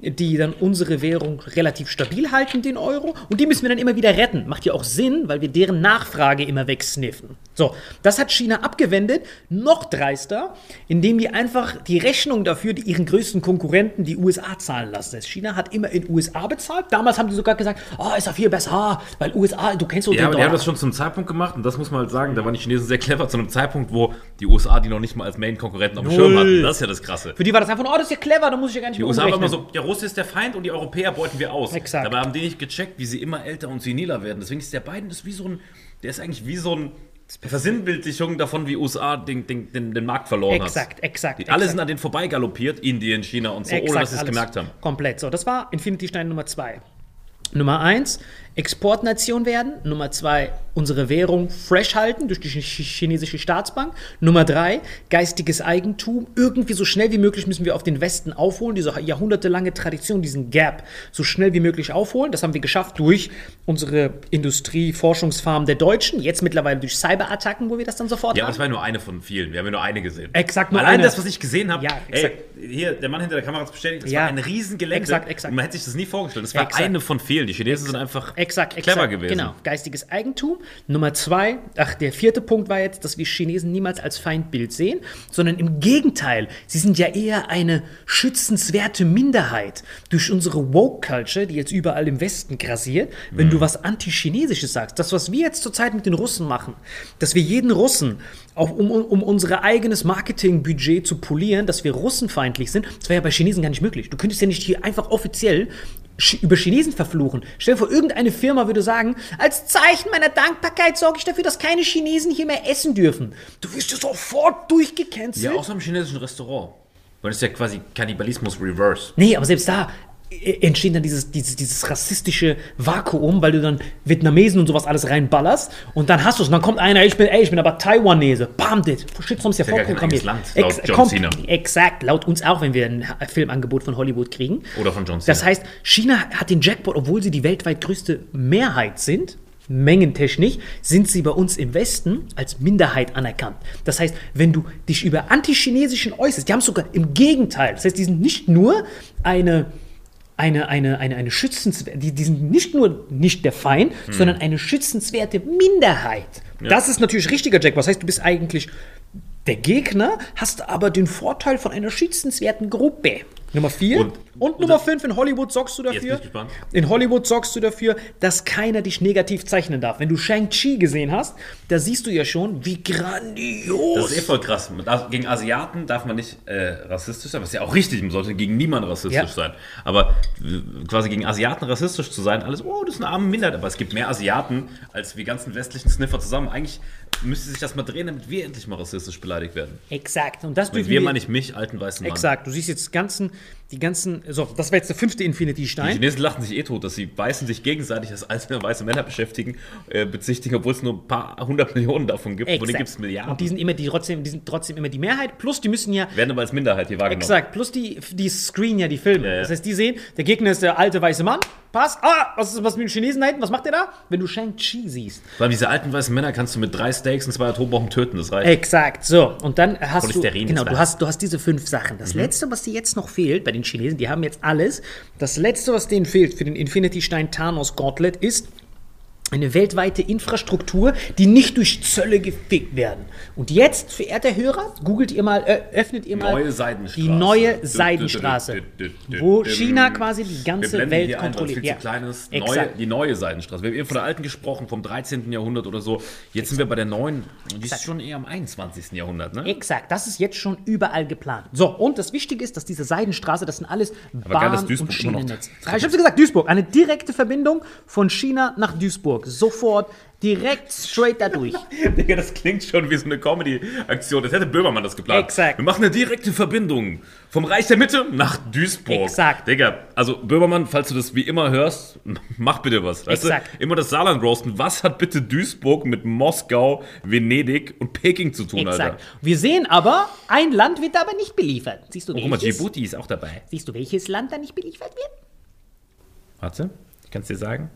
die dann unsere Währung relativ stabil halten, den Euro. Und die müssen wir dann immer wieder retten. Macht ja auch Sinn, weil wir deren Nachfrage immer wegsniffen. So, das hat China abgewendet, noch dreister, indem die einfach die Rechnung dafür, die ihren größten Konkurrenten, die USA, zahlen lassen. China hat immer in USA bezahlt. Damals haben die sogar gesagt, oh, ist ja viel besser, weil USA, du kennst doch Ja, den aber die haben Dollar. das schon zum Zeitpunkt gemacht und das muss man halt sagen, da waren die Chinesen sehr clever, zu einem Zeitpunkt, wo die USA die noch nicht mal als Main-Konkurrenten auf dem. Schirm hatten. Das ist ja das Krasse. Für die war das einfach oh, das ist ja clever, da muss ich ja gar nicht Die mehr USA war immer so, ja, Russland ist der Feind und die Europäer beuten wir aus. Exakt. Dabei haben die nicht gecheckt, wie sie immer älter und seniler werden. Deswegen ist der Biden ist wie so ein, der ist eigentlich wie so ein Versinnbildlichung davon, wie USA den, den, den, den Markt verloren Exakt, hat. exakt. Die, alle exakt. sind an denen vorbeigaloppiert, Indien, China und so, ohne Exakt, dass sie es gemerkt haben. Komplett. So, das war Infinity Stein Nummer zwei. Nummer eins, Exportnation werden. Nummer zwei, unsere Währung fresh halten durch die chi- chinesische Staatsbank. Nummer drei, geistiges Eigentum. Irgendwie so schnell wie möglich müssen wir auf den Westen aufholen, diese jahrhundertelange Tradition, diesen Gap so schnell wie möglich aufholen. Das haben wir geschafft durch unsere Industrie-Forschungsfarm der Deutschen. Jetzt mittlerweile durch Cyberattacken, wo wir das dann sofort Ja, aber haben. das war nur eine von vielen. Wir haben ja nur eine gesehen. Exakt, nur Allein eine. das, was ich gesehen habe, Ja, ey, exakt. hier, der Mann hinter der Kamera hat es bestätigt, das Ja. war ein Riesengelände. Exakt, exakt. Man hätte sich das nie vorgestellt. Das war Exakt. eine von vielen. Die Chinesen sind einfach Exakt, clever exakt, gewesen. Genau, geistiges Eigentum. Nummer zwei, ach, der vierte Punkt war jetzt, dass wir Chinesen niemals als Feindbild sehen, sondern im Gegenteil, sie sind ja eher eine schützenswerte Minderheit. Durch unsere Woke-Culture, die jetzt überall im Westen grassiert, wenn Mhm. du was Antichinesisches sagst, das, was wir jetzt zurzeit mit den Russen machen, dass wir jeden Russen, auch um, um, unser eigenes Marketingbudget zu polieren, dass wir russenfeindlich sind, das wäre ja bei Chinesen gar nicht möglich. Du könntest ja nicht hier einfach offiziell über Chinesen verfluchen. Stell dir vor, irgendeine Firma würde sagen, als Zeichen meiner Dankbarkeit sorge ich dafür, dass keine Chinesen hier mehr essen dürfen. Du wirst ja sofort durchgecancelt. Ja, außer im chinesischen Restaurant. Weil das ist ja quasi Kannibalismus reverse. Nee, aber selbst da entsteht dann dieses, dieses, dieses rassistische Vakuum, weil du dann Vietnamesen und sowas alles reinballerst und dann hast du es und dann kommt einer, ich bin, ey, ich bin aber Taiwanese. Bam, das Shitstorm ist ja vorprogrammiert. Land, laut John kommt- Cena. Exakt, laut uns auch, wenn wir ein Filmangebot von Hollywood kriegen. Oder von John Cena. Das heißt, China hat den Jackpot, obwohl sie die weltweit größte Mehrheit sind, mengentechnisch, sind sie bei uns im Westen als Minderheit anerkannt. Das heißt, wenn du dich über Antichinesischen äußerst, die haben sogar im Gegenteil, das heißt, die sind nicht nur eine eine, eine, eine, eine schützenswerte, die, die sind nicht nur nicht der Feind, sondern eine schützenswerte Minderheit. Das ist natürlich richtiger Jack. Was heißt, du bist eigentlich der Gegner, hast aber den Vorteil von einer schützenswerten Gruppe. Nummer vier. Und, Und- Nummer fünf, in Hollywood sorgst du dafür. In Hollywood sorgst du dafür, dass keiner dich negativ zeichnen darf. Wenn du Shang-Chi gesehen hast, da siehst du ja schon, wie grandios. Das ist eh voll krass. Darf- Gegen Asiaten darf man nicht äh, rassistisch sein, was ja auch richtig, man sollte gegen niemanden rassistisch Ja. sein. Aber quasi gegen Asiaten rassistisch zu sein, alles, oh, das ist eine arme Minderheit, aber es gibt mehr Asiaten als wir ganzen westlichen Sniffer zusammen. Eigentlich müsste sich das mal drehen, damit wir endlich mal rassistisch beleidigt werden. Exakt. Und das dürfen wir meine ich mich, alten weißen Mann. Exakt. Du siehst jetzt ganzen, die ganzen, so, das war jetzt der fünfte Die Infinity-Stein. Chinesen lachen sich eh tot, dass sie Weißen sich gegenseitig als alte weiße Männer beschäftigen, äh, bezichtigen, obwohl es nur ein paar hundert Millionen davon gibt. Von denen gibt es Milliarden. Und die sind immer die trotzdem, die sind trotzdem immer die Mehrheit. Plus die müssen ja werden aber als Minderheit hier wahrgenommen. Exakt, plus die, die screen ja die Filme. Ja, ja. Das heißt, die sehen, der Gegner ist der alte weiße Mann. Passt. Ah, was ist was mit den Chinesen da hinten? Was macht der da? Wenn du Shang-Chi siehst. Allem diese alten weißen Männer kannst du mit drei Steaks und zwei Atombomben töten, das reicht. Exakt, so. Und dann hast du, genau, du hast, du hast diese fünf Sachen. Das letzte, was dir jetzt noch fehlt bei den Chinesen, die haben jetzt alles. Das letzte, was denen fehlt für den Infinity-Stein Thanos Gauntlet ist eine weltweite Infrastruktur, die nicht durch Zölle gefickt werden. Und jetzt, verehrter Hörer, googelt ihr mal, äh, öffnet ihr mal Neue die neue Seidenstraße, wo China quasi die Wir ganze blenden Welt hier ein, kontrolliert. viel zu klein ist. Neue, Exakt. die neue Seidenstraße. Wir haben eben von der alten gesprochen, vom 13. Jahrhundert oder so. Jetzt sind wir bei der neuen. Die ist schon eher am 21. Jahrhundert, ne? Exakt, das ist jetzt schon überall geplant. So, und das Wichtige ist, dass diese Seidenstraße, das sind alles geil, dass Bahn- Duisburg und Schienennetz. Ich habe gesagt, Duisburg, eine direkte Verbindung von China nach Duisburg. Sofort, direkt, straight dadurch. [LAUGHS] Digga, das klingt schon wie so eine Comedy-Aktion. Das hätte Böhmermann das geplant. Exakt. Wir machen eine direkte Verbindung vom Reich der Mitte nach Duisburg. Exakt. Digga, also Böhmermann, falls du das wie immer hörst, [LAUGHS] mach bitte was. Weißt Exakt. du? Immer das Saarland roasten. Was hat bitte Duisburg mit Moskau, Venedig und Peking zu tun, Exakt. Alter? Wir sehen aber, ein Land wird aber nicht beliefert. Siehst du, Oh, guck mal, welches? Djibouti ist auch dabei. Siehst du, welches Land da nicht beliefert wird? Warte, ich kann es dir sagen.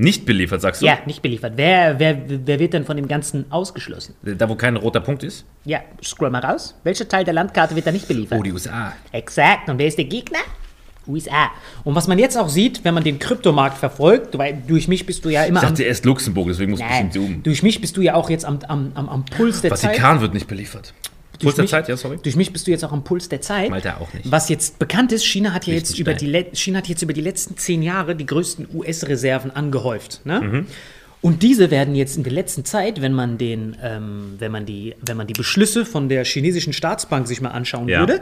Nicht beliefert, sagst du? Ja, nicht beliefert. Wer, wer, wer wird denn von dem Ganzen ausgeschlossen? Da, wo kein roter Punkt ist? Ja, scroll mal raus. Welcher Teil der Landkarte wird da nicht beliefert? Oh, die USA. Exakt. Und wer ist der Gegner? USA. Und was man jetzt auch sieht, wenn man den Kryptomarkt verfolgt, weil durch mich bist du ja immer Ich am. dachte erst Luxemburg, deswegen muss ich ein bisschen zoomen. durch mich bist du ja auch jetzt am, am, am, am Puls der Zeit. Vatikan wird nicht beliefert. Puls Durch der mich- Zeit, ja, sorry. Durch mich bist du jetzt auch am Puls der Zeit. Malta auch nicht. Was jetzt bekannt ist, China hat ja jetzt über die, China hat jetzt über die letzten zehn Jahre die größten US-Reserven angehäuft. Ne? Mhm. Und diese werden jetzt in der letzten Zeit, wenn man den, ähm, wenn man die, wenn man die Beschlüsse von der chinesischen Staatsbank sich mal anschauen Ja. würde,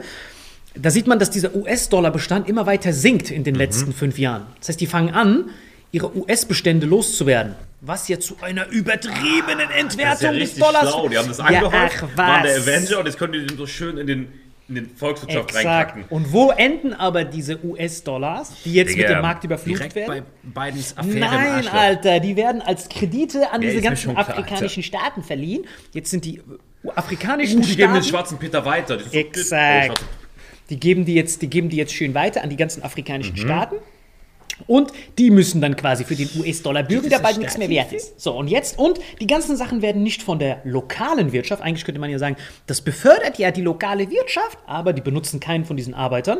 da sieht man, dass dieser US-Dollar-Bestand immer weiter sinkt in den Mhm. letzten fünf Jahren. Das heißt, die fangen an, ihre US-Bestände loszuwerden. Was ja zu einer übertriebenen Entwertung des Dollars schlau. Die haben das Ja, angehäuft, ach, waren der. Avenger und jetzt können die den so schön in den, in den Volkswirtschaft. Exakt. Und wo enden aber diese US-Dollars, die jetzt mit dem Markt überflutet werden? bei Bidens Affäre Nein. Alter, die werden als Kredite an Ja, diese ganzen klar, afrikanischen Staaten verliehen. Jetzt sind die afrikanischen Uh, die geben den Staaten. schwarzen Peter weiter. So- Exakt. Oh, Die geben die jetzt, die geben die jetzt schön weiter an die ganzen afrikanischen Mhm. Staaten. Und die müssen dann quasi für den US-Dollar bürgen, der bald nichts mehr wert ist. So, und jetzt, und die ganzen Sachen werden nicht von der lokalen Wirtschaft, eigentlich könnte man ja sagen, das befördert ja die lokale Wirtschaft, aber die benutzen keinen von diesen Arbeitern.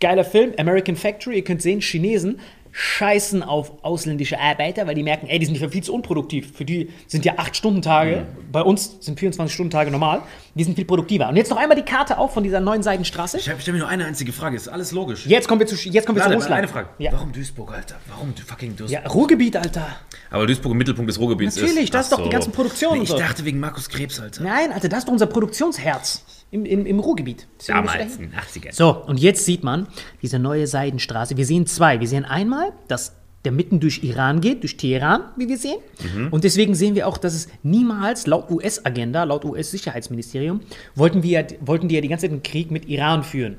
Geiler Film, American Factory, ihr könnt sehen, Chinesen scheißen auf ausländische Arbeiter, weil die merken, ey, die sind viel zu unproduktiv. Für die sind ja 8-Stunden-Tage, bei uns sind 24-Stunden-Tage normal, die sind viel produktiver. Und jetzt noch einmal die Karte auf von dieser neuen Seidenstraße. Ich stelle mir nur eine einzige Frage, ist alles logisch. Jetzt kommen wir zu, jetzt kommen wir Warte, zu Russland. eine Frage. Ja. Warum Duisburg, Alter? Warum du fucking Duisburg? ja, Ruhrgebiet, Alter. Aber Duisburg im Mittelpunkt des Ruhrgebiets ist. Natürlich, das ist doch die ganzen Produktionen Nee, ich so. dachte wegen Markus Krebs, Alter. Nein, Alter, das ist doch unser Produktionsherz im, im, im Ruhrgebiet. Deswegen Damals, in den 80ern. So, und jetzt sieht man diese neue Seidenstraße. Wir sehen zwei. Wir sehen einmal, dass der mitten durch Iran geht, durch Teheran, wie wir sehen. Und deswegen sehen wir auch, dass es niemals laut US-Agenda, laut US-Sicherheitsministerium, wollten, wir, wollten die ja die ganze Zeit einen Krieg mit Iran führen.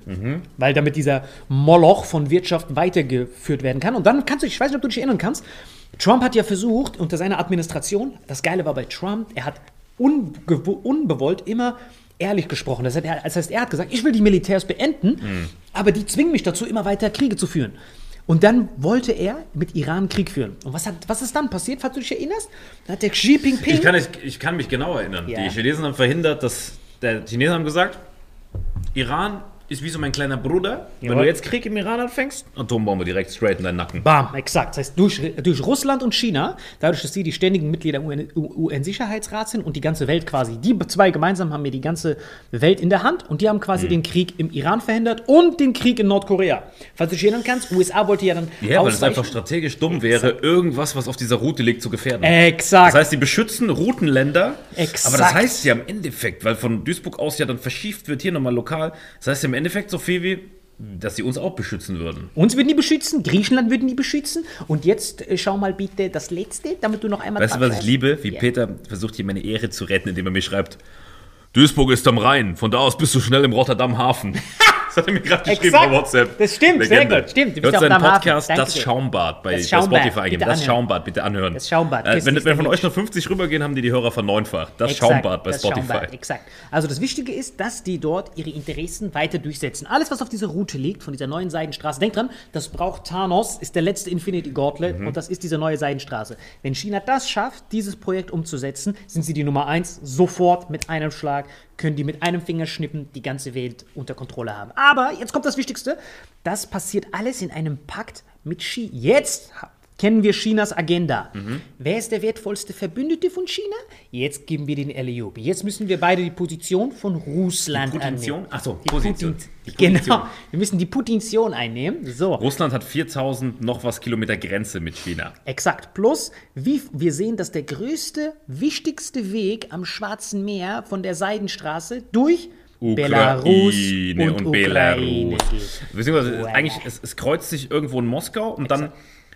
Weil damit dieser Moloch von Wirtschaft weitergeführt werden kann. Und dann kannst du, ich weiß nicht, ob du dich erinnern kannst, Trump hat ja versucht, unter seiner Administration, das Geile war bei Trump, er hat unbewollt immer ehrlich gesprochen. Das heißt, er, hat gesagt, ich will die Militärs beenden, aber die zwingen mich dazu, immer weiter Kriege zu führen. Und dann wollte er mit Iran Krieg führen. Und was, hat, was ist dann passiert, falls du dich erinnerst? Da hat der Xi Jinping... Ich kann, ich, ich kann mich genau erinnern. Ja. Die Chinesen haben verhindert, dass. Der Chinesen haben gesagt, Iran ist wie so mein kleiner Bruder. Wenn Jawohl. du jetzt Krieg im Iran anfängst, Atombombe direkt straight in deinen Nacken. Bam, exakt. Das heißt, durch, durch Russland und China, dadurch, dass sie die ständigen Mitglieder im UN-Sicherheitsrat sind und die ganze Welt quasi, die zwei gemeinsam haben mir die ganze Welt in der Hand und die haben quasi den Krieg im Iran verhindert und den Krieg in Nordkorea. Falls du dich erinnern kannst, USA wollte ja dann Ja, weil es ausweichen. einfach strategisch dumm wäre, irgendwas, was auf dieser Route liegt, zu gefährden. Exakt. Das heißt, die beschützen Routenländer. Exakt. Aber das heißt ja im Endeffekt, weil von Duisburg aus ja dann verschieft wird, hier nochmal lokal. Das heißt ja im Endeffekt so viel wie, dass sie uns auch beschützen würden. Uns würden die beschützen, Griechenland würden die beschützen. Und jetzt äh, schau mal bitte das letzte, damit du noch einmal. Weißt du, was ich liebe? Wie Ja. Peter versucht hier meine Ehre zu retten, indem er mir schreibt, Duisburg ist am Rhein, von da aus bist du schnell im Rotterdam Hafen. [LAUGHS] Das hat er mir gerade geschrieben Exakt. bei WhatsApp. Das stimmt, sehr Legende. gut, stimmt. Du bist Hört Hafen. Podcast Danke Das. Schaumbad bei, Das Schaumbad, bei Spotify bitte eingeben. Das. Schaumbad, bitte anhören. Das Schaumbad, Äh, wenn, wenn von euch noch 50 rübergehen, haben die die Hörer verneunfacht. Das Exakt, Schaumbad bei das Spotify. Schaumbad, exakt. Also das Wichtige ist, dass die dort ihre Interessen weiter durchsetzen. Alles, was auf dieser Route liegt, von dieser neuen Seidenstraße, denkt dran, das braucht Thanos, ist der letzte Infinity Gauntlet Mhm. und das ist diese neue Seidenstraße. Wenn China das schafft, dieses Projekt umzusetzen, sind sie die Nummer eins, sofort mit einem Schlag können die mit einem Fingerschnippen die ganze Welt unter Kontrolle haben. Aber jetzt kommt das Wichtigste, das passiert alles in einem Pakt mit Xi. Jetzt kennen wir Chinas Agenda. Mhm. Wer ist der wertvollste Verbündete von China? Jetzt geben wir den Eliop. Jetzt müssen wir beide die Position von Russland Die Position? annehmen. Ach so, die Position. Putin- Die [LAUGHS] Position. Genau, wir müssen die Position einnehmen. So. Russland hat 4000 noch was Kilometer Grenze mit China. Exakt. Plus, wie wir sehen, dass der größte, wichtigste Weg am Schwarzen Meer von der Seidenstraße durch Belarus Ukraine und, und, Ukraine Belarus. geht. Beziehungsweise Wow. eigentlich, es, es kreuzt sich irgendwo in Moskau und dann,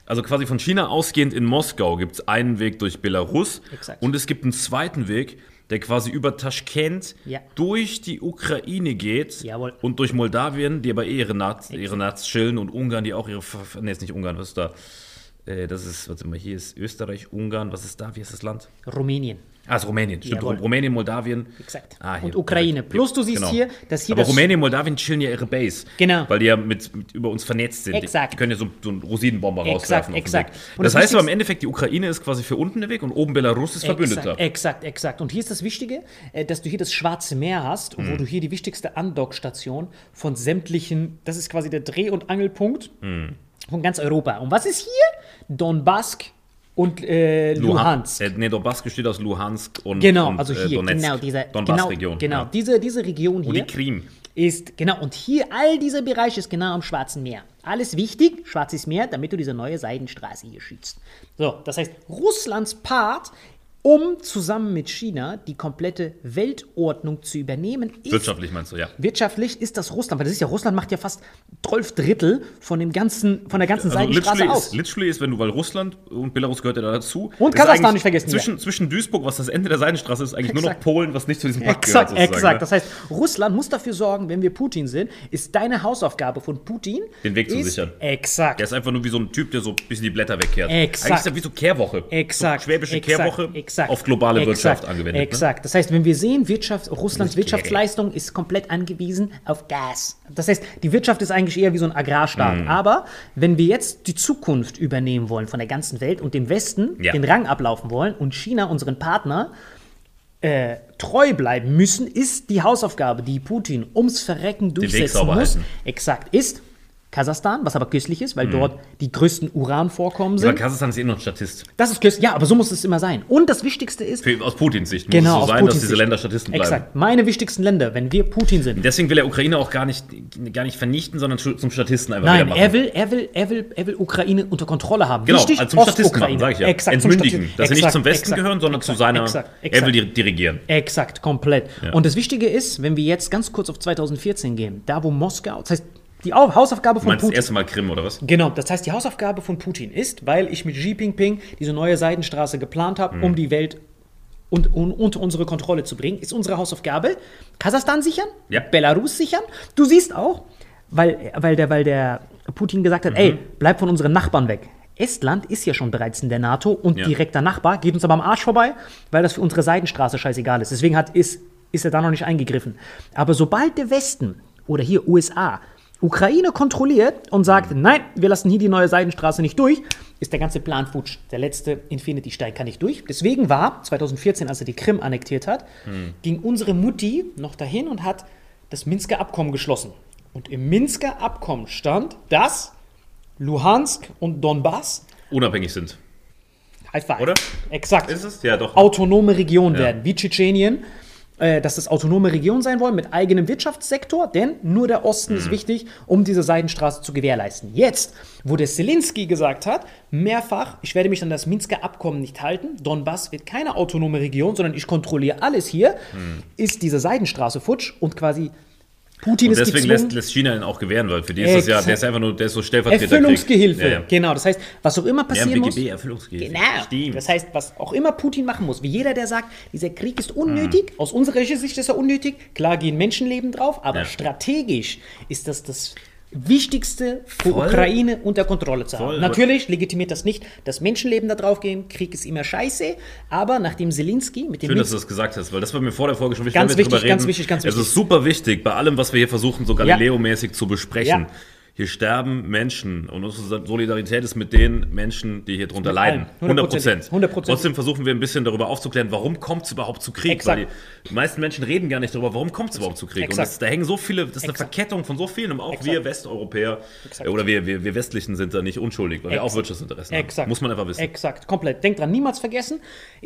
also quasi von China ausgehend in Moskau gibt es einen Weg durch Belarus Exakt. und es gibt einen zweiten Weg, der quasi über Taschkent Ja. durch die Ukraine geht Jawohl. und durch Moldawien, die aber eh ihre Nats, ihre Nats chillen und Ungarn, die auch ihre, nee, ist nicht Ungarn, was ist da? Äh, Das ist, warte mal, hier ist Österreich, Ungarn, was ist da? Wie ist das Land? Rumänien. Ah, ist Rumänien. Stimmt, Jawohl. Rumänien, Moldawien. Exakt. Ah, und Ukraine. perfekt. Plus du siehst Genau. hier, dass hier Aber das Rumänien und Moldawien chillen ja ihre Base. Genau. Weil die ja mit, mit über uns vernetzt sind. Exakt. Die, können ja so, so einen Rosinenbomber Exakt, rauswerfen. exakt. Weg. Und Das, das heißt aber im Endeffekt, die Ukraine ist quasi für unten der Weg und oben Belarus ist Verbündeter. Exakt, exakt, exakt. Und hier ist das Wichtige, äh, dass du hier das Schwarze Meer hast, Mhm. wo du hier die wichtigste Andockstation von sämtlichen, das ist quasi der Dreh- und Angelpunkt Mhm. von ganz Europa. Und was ist hier? Donbass und äh, Luhansk. Äh, nee, Donbass besteht aus Luhansk und, Genau, und also äh, hier, Donetsk. genau, diese genau, Donbass-Region. genau, ja. diese, diese Region hier Und die Krim. ist, genau, und hier, all dieser Bereich ist genau am Schwarzen Meer. Alles wichtig, Schwarzes Meer, damit du diese neue Seidenstraße hier schützt. So, das heißt, Russlands Part, um zusammen mit China die komplette Weltordnung zu übernehmen, ist Wirtschaftlich meinst du, ja. Wirtschaftlich ist das Russland, weil das ist ja Russland macht ja fast 12 Drittel von dem ganzen, von der ganzen Also Seidenstraße literally aus. ist, literally ist, wenn du, weil Russland und Belarus gehört ja da dazu. Und Kasachstan nicht vergessen, Zwischen, zwischen Duisburg, was das Ende der Seidenstraße ist, eigentlich nur noch Exakt. Polen, was nicht zu diesem Pakt Exakt, gehört. exakt. ne? Das heißt, Russland muss dafür sorgen, wenn wir Putin sind, ist deine Hausaufgabe von Putin, Den Weg zu ist, sichern. Exakt. Der ist einfach nur wie so ein Typ, der so ein bisschen die Blätter wegkehrt. Exakt. Eigentlich ist er wie so Kehrwoche. Exakt. So schwäbische exakt, Kehrwoche exakt, auf globale exakt, Wirtschaft angewendet. Ne? Exakt. Das heißt, wenn wir sehen, Wirtschaft, Russlands Nicht Wirtschaftsleistung ist komplett angewiesen auf Gas. Das heißt, die Wirtschaft ist eigentlich eher wie so ein Agrarstaat. Mhm. Aber wenn wir jetzt die Zukunft übernehmen wollen von der ganzen Welt und dem Westen Ja. den Rang ablaufen wollen und China unseren Partner äh, treu bleiben müssen, ist die Hausaufgabe, die Putin ums Verrecken durchsetzen muss, halten. exakt ist Kasachstan, was aber köstlich ist, weil dort die größten Uranvorkommen Mhm. Aber sind. Kasachstan ist eh noch ein Statist. Das ist köstlich, ja, aber so muss es immer sein. Und das Wichtigste ist, Für, aus Putins Sicht muss genau, es so sein, Putins dass diese Sicht. Länder Statisten bleiben. Exakt, meine wichtigsten Länder, wenn wir Putin sind. Deswegen will er Ukraine auch gar nicht, gar nicht vernichten, sondern zu- zum Statisten einfach Nein, wieder machen. er will, er, will, er, will, er will Ukraine unter Kontrolle haben. Genau, Wichtig, also zum Statisten machen, sage ich ja. Exakt, Entmündigen, dass sie nicht Exakt, zum Westen exakt, gehören, sondern exakt, zu seiner, exakt, er exakt. will die dirigieren. Exakt, komplett. Ja. Und das Wichtige ist, wenn wir jetzt ganz kurz auf 2014 gehen, da wo Moskau, das heißt, die Au- Hausaufgabe von meinst das Putin. erste Mal Krim, oder was? Genau, das heißt, die Hausaufgabe von Putin ist, weil ich mit Xi Jinping diese neue Seidenstraße geplant habe, Mhm. um die Welt und, un- unter unsere Kontrolle zu bringen, ist unsere Hausaufgabe Kasachstan sichern, Ja. Belarus sichern. Du siehst auch, weil, weil, der, weil der Putin gesagt Mhm. hat, ey, bleib von unseren Nachbarn weg. Estland ist ja schon bereits in der NATO und Ja. direkter Nachbar, geht uns aber am Arsch vorbei, weil das für unsere Seidenstraße scheißegal ist. Deswegen hat, ist, ist er da noch nicht eingegriffen. Aber sobald der Westen oder hier USA Ukraine kontrolliert und sagt, nein, wir lassen hier die neue Seidenstraße nicht durch, ist der ganze Plan futsch. Der letzte Infinity-Stein kann nicht durch. Deswegen war 2014, als er die Krim annektiert hat, ging unsere Mutti noch dahin und hat das Minsker Abkommen geschlossen. Und im Minsker Abkommen stand, dass Luhansk und Donbass Unabhängig sind. High five. Oder? Exakt. Ist es? Ja, doch. Autonome Region Ja. werden, wie Tschetschenien. Äh, dass das autonome Region sein wollen mit eigenem Wirtschaftssektor, denn nur der Osten Mhm. ist wichtig, um diese Seidenstraße zu gewährleisten. Jetzt, wo der Zelensky gesagt hat, mehrfach, ich werde mich an das Minsker Abkommen nicht halten, Donbass wird keine autonome Region, sondern ich kontrolliere alles hier, Mhm. ist diese Seidenstraße futsch und quasi Putin Und ist deswegen lässt, lässt China ihn auch gewähren, weil für die ist das ja, der ist einfach nur, der ist so Stellvertreter. Erfüllungsgehilfe. Ja, ja. Genau, das heißt, was auch immer Ja, passieren muss. BGB, Erfüllungsgehilfe. Genau. Stimmt. Das heißt, was auch immer Putin machen muss, wie jeder, der sagt, dieser Krieg ist unnötig, aus unserer Sicht ist er unnötig, klar gehen Menschenleben drauf, aber Ja. strategisch ist das das Wichtigste für Voll. Ukraine unter Kontrolle zu haben. Voll. Natürlich legitimiert das nicht, dass Menschenleben da drauf gehen, Krieg ist immer scheiße, aber nachdem Zelensky mit dem Schön, dass du das gesagt hast, weil das war mir vor der Folge schon wichtig. Ganz wichtig, ganz reden. wichtig, ganz Es wichtig. ist super wichtig, bei allem, was wir hier versuchen, so Galileo-mäßig zu besprechen. Ja. Hier sterben Menschen und unsere Solidarität ist mit den Menschen, die hier drunter leiden. allen. 100 Prozent. 100%. Trotzdem versuchen wir ein bisschen darüber aufzuklären, warum kommt es überhaupt zu Krieg? Exakt. Weil die meisten Menschen reden gar nicht darüber, warum kommt es überhaupt zu Krieg. Und Exakt. das, da hängen so viele, das ist eine Exakt. Verkettung von so vielen, und auch wir Westeuropäer äh, oder wir, wir, wir Westlichen sind da nicht unschuldig, weil wir auch. Wirtschaftsinteressen Exakt. haben. Muss man einfach wissen. Exakt, komplett. Denk dran, niemals vergessen.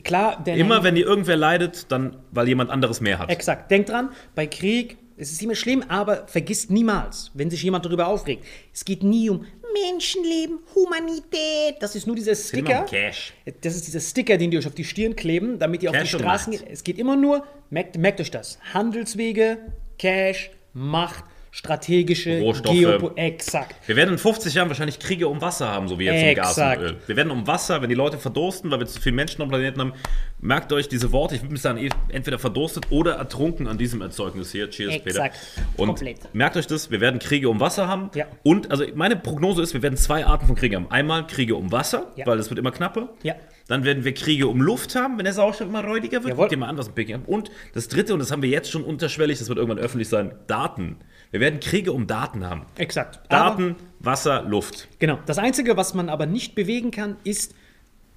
Klar, Immer wenn dir irgendwer leidet, dann weil jemand anderes mehr hat. Exakt. Denk dran, bei Krieg es ist immer schlimm, aber vergisst niemals, wenn sich jemand darüber aufregt. Es geht nie um Menschenleben, Humanität. Das ist nur dieser Sticker. Cash. Das ist dieser Sticker, den die euch auf die Stirn kleben, damit ihr auf Cash die und Straßen geht. Es geht immer nur, merkt, merkt euch das, Handelswege, Cash, Macht, strategische Rohstoffe. Geopo Exakt. Wir werden in 50 Jahren wahrscheinlich Kriege um Wasser haben, so wie jetzt um Gas Exakt. und Öl. Wir werden um Wasser, wenn die Leute verdursten, weil wir zu viele Menschen auf dem Planeten haben, merkt euch diese Worte, ich bin bis dahin eh entweder verdurstet oder ertrunken an diesem Erzeugnis hier. Cheers, Exakt. Peter. Und Komplett. merkt euch das, wir werden Kriege um Wasser haben. Ja. Und, also meine Prognose ist, wir werden zwei Arten von Kriegen haben. Einmal Kriege um Wasser, Ja. weil das wird immer knapper. Ja. Dann werden wir Kriege um Luft haben, wenn der Sauerstoff immer räudiger wird. Jawohl. Guck dir mal an, was in Peking. Und das dritte, und das haben wir jetzt schon unterschwellig, das wird irgendwann öffentlich sein, Daten. Wir werden Kriege um Daten haben. Exakt. Aber- Daten, Wasser, Luft. Genau. Das Einzige, was man aber nicht bewegen kann, ist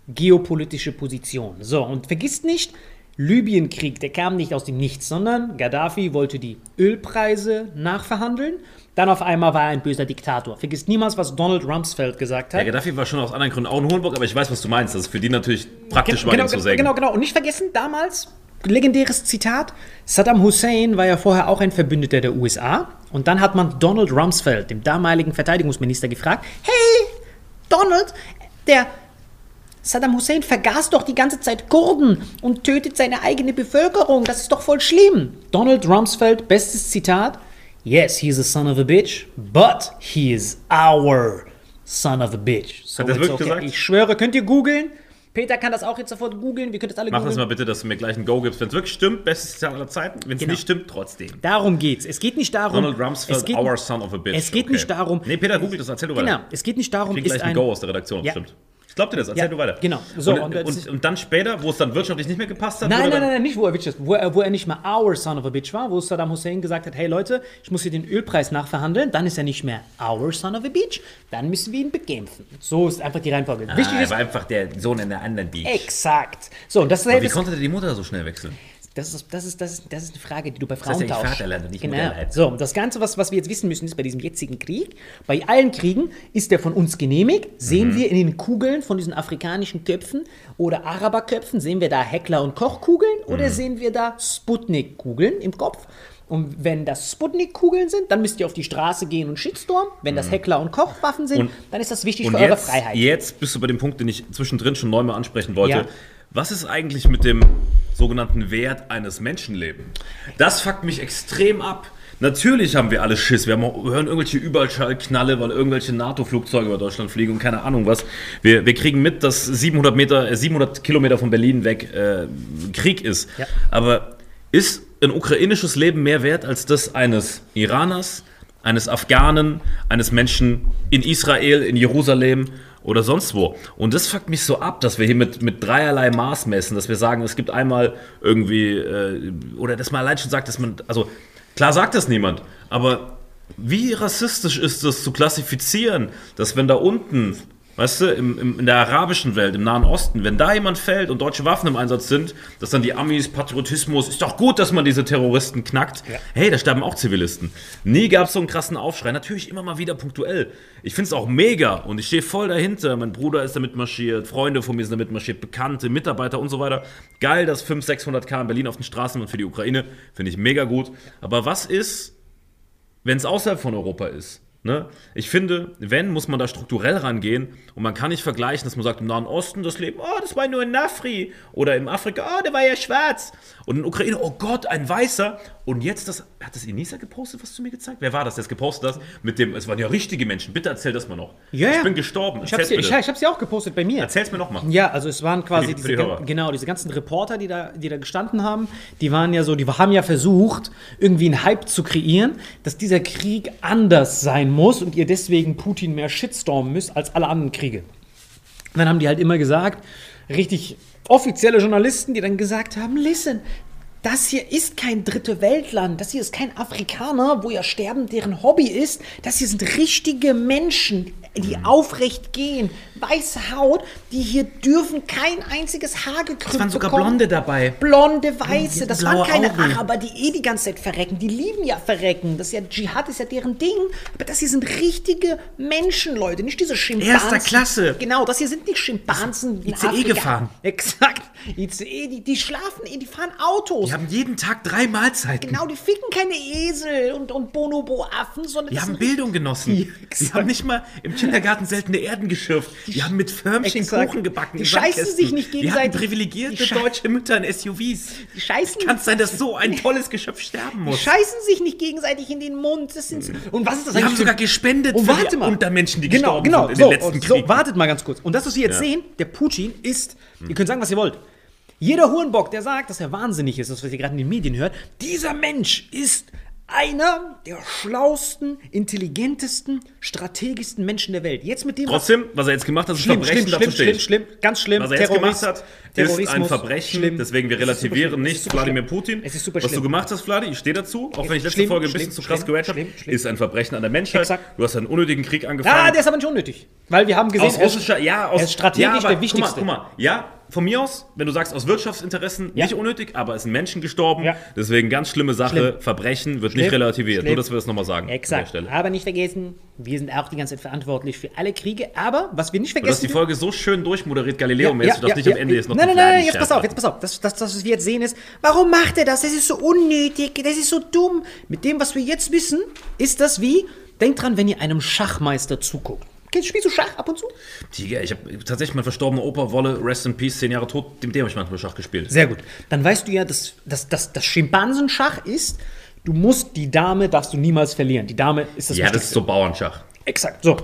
geopolitische Position. So, und vergisst nicht, Libyenkrieg, der kam nicht aus dem Nichts, sondern Gaddafi wollte die Ölpreise nachverhandeln. Dann auf einmal war er ein böser Diktator. Vergisst niemals, was Donald Rumsfeld gesagt hat. Ja, Gaddafi war schon aus anderen Gründen auch ein Hohenburg, aber ich weiß, was du meinst. Das ist für die natürlich praktisch war, genau, ihn zu genau, sägen. genau, genau. Und nicht vergessen, damals, legendäres Zitat, Saddam Hussein war ja vorher auch ein Verbündeter der USA. Und dann hat man Donald Rumsfeld, dem damaligen Verteidigungsminister, gefragt, hey, Donald, der Saddam Hussein vergaß doch die ganze Zeit Kurden und tötet seine eigene Bevölkerung. Das ist doch voll schlimm. Donald Rumsfeld, bestes Zitat. Yes, he is a son of a bitch, but he is our son of a bitch. So Hat er wirklich gesagt? Ich schwöre, könnt ihr googeln. Peter kann das auch jetzt sofort googeln. Wir können das alle Mach das googeln. mal bitte, dass du mir gleich ein Go gibst. Wenn es wirklich stimmt, bestes Zitat aller Zeiten. Wenn es Genau. nicht stimmt, trotzdem. Darum geht's. Es geht nicht darum. Donald Rumsfeld, es geht, our son of a bitch. Es geht Okay. nicht darum. Nee, Peter, google das, erzähl du Genau. weiter. Es geht nicht darum, Ich krieg ist gleich ein ein. Go aus der Redaktion, Ja. stimmt. Ich glaub dir das, erzähl Ja, du weiter. genau. So, und, und und, und, dann später, wo es dann wirtschaftlich nicht mehr gepasst hat? Nein, nein, nein, nein, nicht wo er bitch ist. Wo er, wo er nicht mehr our son of a bitch war, wo Saddam Hussein gesagt hat, hey Leute, ich muss hier den Ölpreis nachverhandeln, dann ist er nicht mehr our son of a bitch, dann müssen wir ihn bekämpfen. So ist einfach die Reihenfolge. Ah, Wichtig er ist, war einfach der Sohn in der anderen Beach. exakt. So, und das, Aber wie ist, konnte der die Mutter so schnell wechseln? Das, ist, das, ist, das, ist, das ist eine Frage, die du bei heißt Frauen nicht tauschst. Vaterland und nicht genau. So, und das Ganze, was, was wir jetzt wissen müssen, ist bei diesem jetzigen Krieg, bei allen Kriegen ist der von uns genehmigt. Sehen Mhm. wir in den Kugeln von diesen afrikanischen Köpfen oder Araberköpfen, sehen wir da Heckler- und Kochkugeln Mhm. oder sehen wir da Sputnik-Kugeln im Kopf? Und wenn das Sputnik-Kugeln sind, dann müsst ihr auf die Straße gehen und Shitstorm. Wenn das Heckler- und Kochwaffen sind, Mhm. Und- dann ist das wichtig für eure jetzt, Freiheit. jetzt bist du bei dem Punkt, den ich zwischendrin schon neunmal ansprechen wollte. Ja. Was ist eigentlich mit dem sogenannten Wert eines Menschenlebens? Das fuckt mich extrem ab. Natürlich haben wir alle Schiss. Wir auch- hören irgendwelche Überschallknalle, weil irgendwelche NATO-Flugzeuge über Deutschland fliegen und keine Ahnung was. Wir, wir kriegen mit, dass 700, Meter, äh, 700 Kilometer von Berlin weg äh, Krieg ist. Ja. Aber ist ein ukrainisches Leben mehr wert als das eines Iraners, eines Afghanen, eines Menschen in Israel, in Jerusalem oder sonst wo? Und das fuckt mich so ab, dass wir hier mit, mit dreierlei Maß messen, dass wir sagen, es gibt einmal irgendwie, äh, oder dass man allein schon sagt, dass man, also klar sagt das niemand, aber wie rassistisch ist es zu klassifizieren, dass wenn da unten Weißt du, im, im, in der arabischen Welt, im Nahen Osten, wenn da jemand fällt und deutsche Waffen im Einsatz sind, dass dann die Amis, Patriotismus, ist doch gut, dass man diese Terroristen knackt. Hey, da sterben auch Zivilisten. Nie gab es so einen krassen Aufschrei. Natürlich immer mal wieder punktuell. Ich finde es auch mega und ich stehe voll dahinter. Mein Bruder ist damit marschiert, Freunde von mir sind damit marschiert, Bekannte, Mitarbeiter und so weiter. Geil, dass 500, 600 K in Berlin auf den Straßen und für die Ukraine. Finde ich mega gut. Aber was ist, wenn es außerhalb von Europa ist. Ne? Ich finde, wenn, muss man da strukturell rangehen und man kann nicht vergleichen, dass man sagt, im Nahen Osten das Leben, oh, das war nur in Nafri oder im Afrika, oh, der war ja schwarz und in Ukraine, oh Gott, ein Weißer und jetzt das, hat das Enisa gepostet, was du mir gezeigt? Wer war das, der es gepostet hat? Mit dem, es waren ja richtige Menschen, bitte erzähl das mal noch. Ja, ja. Ich bin gestorben, ich habe erzähl's sie, bitte. ich, ich hab sie auch gepostet bei mir. Erzähl's mir noch mal. Ja, also es waren quasi die- diese, die genau, diese ganzen Reporter, die da, die da gestanden haben, die waren ja so, die haben ja versucht, irgendwie einen Hype zu kreieren, dass dieser Krieg anders sein muss und ihr deswegen Putin mehr shitstormen müsst als alle anderen Kriege. Und dann haben die halt immer gesagt, richtig offizielle Journalisten, die dann gesagt haben, listen, das hier ist kein dritte Weltland, das hier ist kein Afrikaner, wo ja Sterben deren Hobby ist. Das hier sind richtige Menschen, die Mhm. aufrecht gehen, weiße Haut, die hier dürfen kein einziges Haar gekrümmt Es waren sogar bekommen. Blonde dabei. Blonde, weiße, das waren keine Augen. Araber, die eh die ganze Zeit verrecken. Die lieben ja verrecken. Das ist ja Dschihad ist ja deren Ding. Aber das hier sind richtige Menschen, Leute, nicht diese Schimpansen. Erster Klasse. Genau, das hier sind nicht Schimpansen. ICE gefahren. [LAUGHS] Exakt. ICE, die, die schlafen eh, die fahren Autos. Die haben jeden Tag drei Mahlzeiten. Genau, die ficken keine Esel und, und Bonobo-Affen, sondern Die haben Bildung genossen. Ja, die haben nicht mal im Kindergarten seltene Erden geschürft. Die haben mit Förmchen Exakt. Kuchen gebacken. Die scheißen sich nicht Die gegenseitig. hatten privilegierte Die deutsche Mütter in SUVs. Die scheißen, Kann es sein, dass so ein [LAUGHS] tolles Geschöpf sterben die muss? scheißen sich nicht gegenseitig in den Mund. Das sind, und was ist das Die haben eigentlich sogar gespendet Und für warte die mal. Untermenschen, die genau, gestorben genau, sind in so, den letzten so, Kriegen. wartet mal ganz kurz. Und das, was wir jetzt Ja. sehen, der Putin ist, ihr könnt sagen, was ihr wollt. Jeder Hurenbock, der sagt, dass er wahnsinnig ist, das, was ihr gerade in den Medien hört, dieser Mensch ist einer der schlausten, intelligentesten, strategischsten Menschen der Welt. Jetzt mit dem, was Trotzdem, was er jetzt gemacht hat, ist ein schlimm, Verbrechen, schlimm, dazu schlimm, schlimm, schlimm, ganz schlimm. Was er jetzt Terrorist- gemacht hat, ist ein Verbrechen. schlimm. Deswegen, wir relativieren nicht Wladimir. Putin. Es ist super Was du schlimm. gemacht hast, Vladi, ich stehe dazu, auch wenn ich letzte Schlimm, Folge ein bisschen zu krass gehört habe, ist ein Verbrechen an der Menschheit. Exakt. Du hast einen unnötigen Krieg angefangen. Ah, der ist aber nicht unnötig. Weil wir haben gesehen, aus russischer, ja, aus er ist strategisch ja, aber der wichtigste. Guck mal, guck mal, ja, von mir aus, wenn du sagst aus Wirtschaftsinteressen, Ja. nicht unnötig, aber es sind Menschen gestorben. Ja. Deswegen ganz schlimme Sache. Schlimm. Verbrechen wird Schlimm. nicht relativiert. Schlimm. Nur, dass wir das nochmal sagen. Exakt. Aber nicht vergessen, wir sind auch die ganze Zeit verantwortlich für alle Kriege. Aber was wir nicht Du hast vergessen die Folge so schön durchmoderiert, Galileo-mäßig, dass nicht ja, am Ende jetzt noch Nein, nein, nein, jetzt pass auf, jetzt pass auf. Das, das, das, was wir jetzt sehen, ist, warum macht er das? Das ist so unnötig, das ist so dumm. Mit dem, was wir jetzt wissen, ist das wie, denkt dran, wenn ihr einem Schachmeister zuguckt. Spielst du Schach ab und zu? Tiger, ich habe tatsächlich mein verstorbener Opa Wolle, Rest in Peace, zehn Jahre tot, mit dem habe ich manchmal Schach gespielt. Sehr gut. Dann weißt du ja, dass, dass, dass das Schimpansenschach ist, du musst die Dame, darfst du niemals verlieren. Die Dame ist das ja, das ist so Bauernschach. Exakt, so.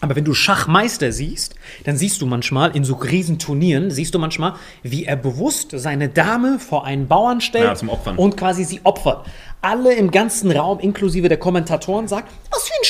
Aber wenn du Schachmeister siehst, dann siehst du manchmal in so Riesenturnieren, siehst du manchmal, wie er bewusst seine Dame vor einen Bauern stellt Ja, und quasi sie opfert. Alle im ganzen Raum, inklusive der Kommentatoren, sagen, was für ein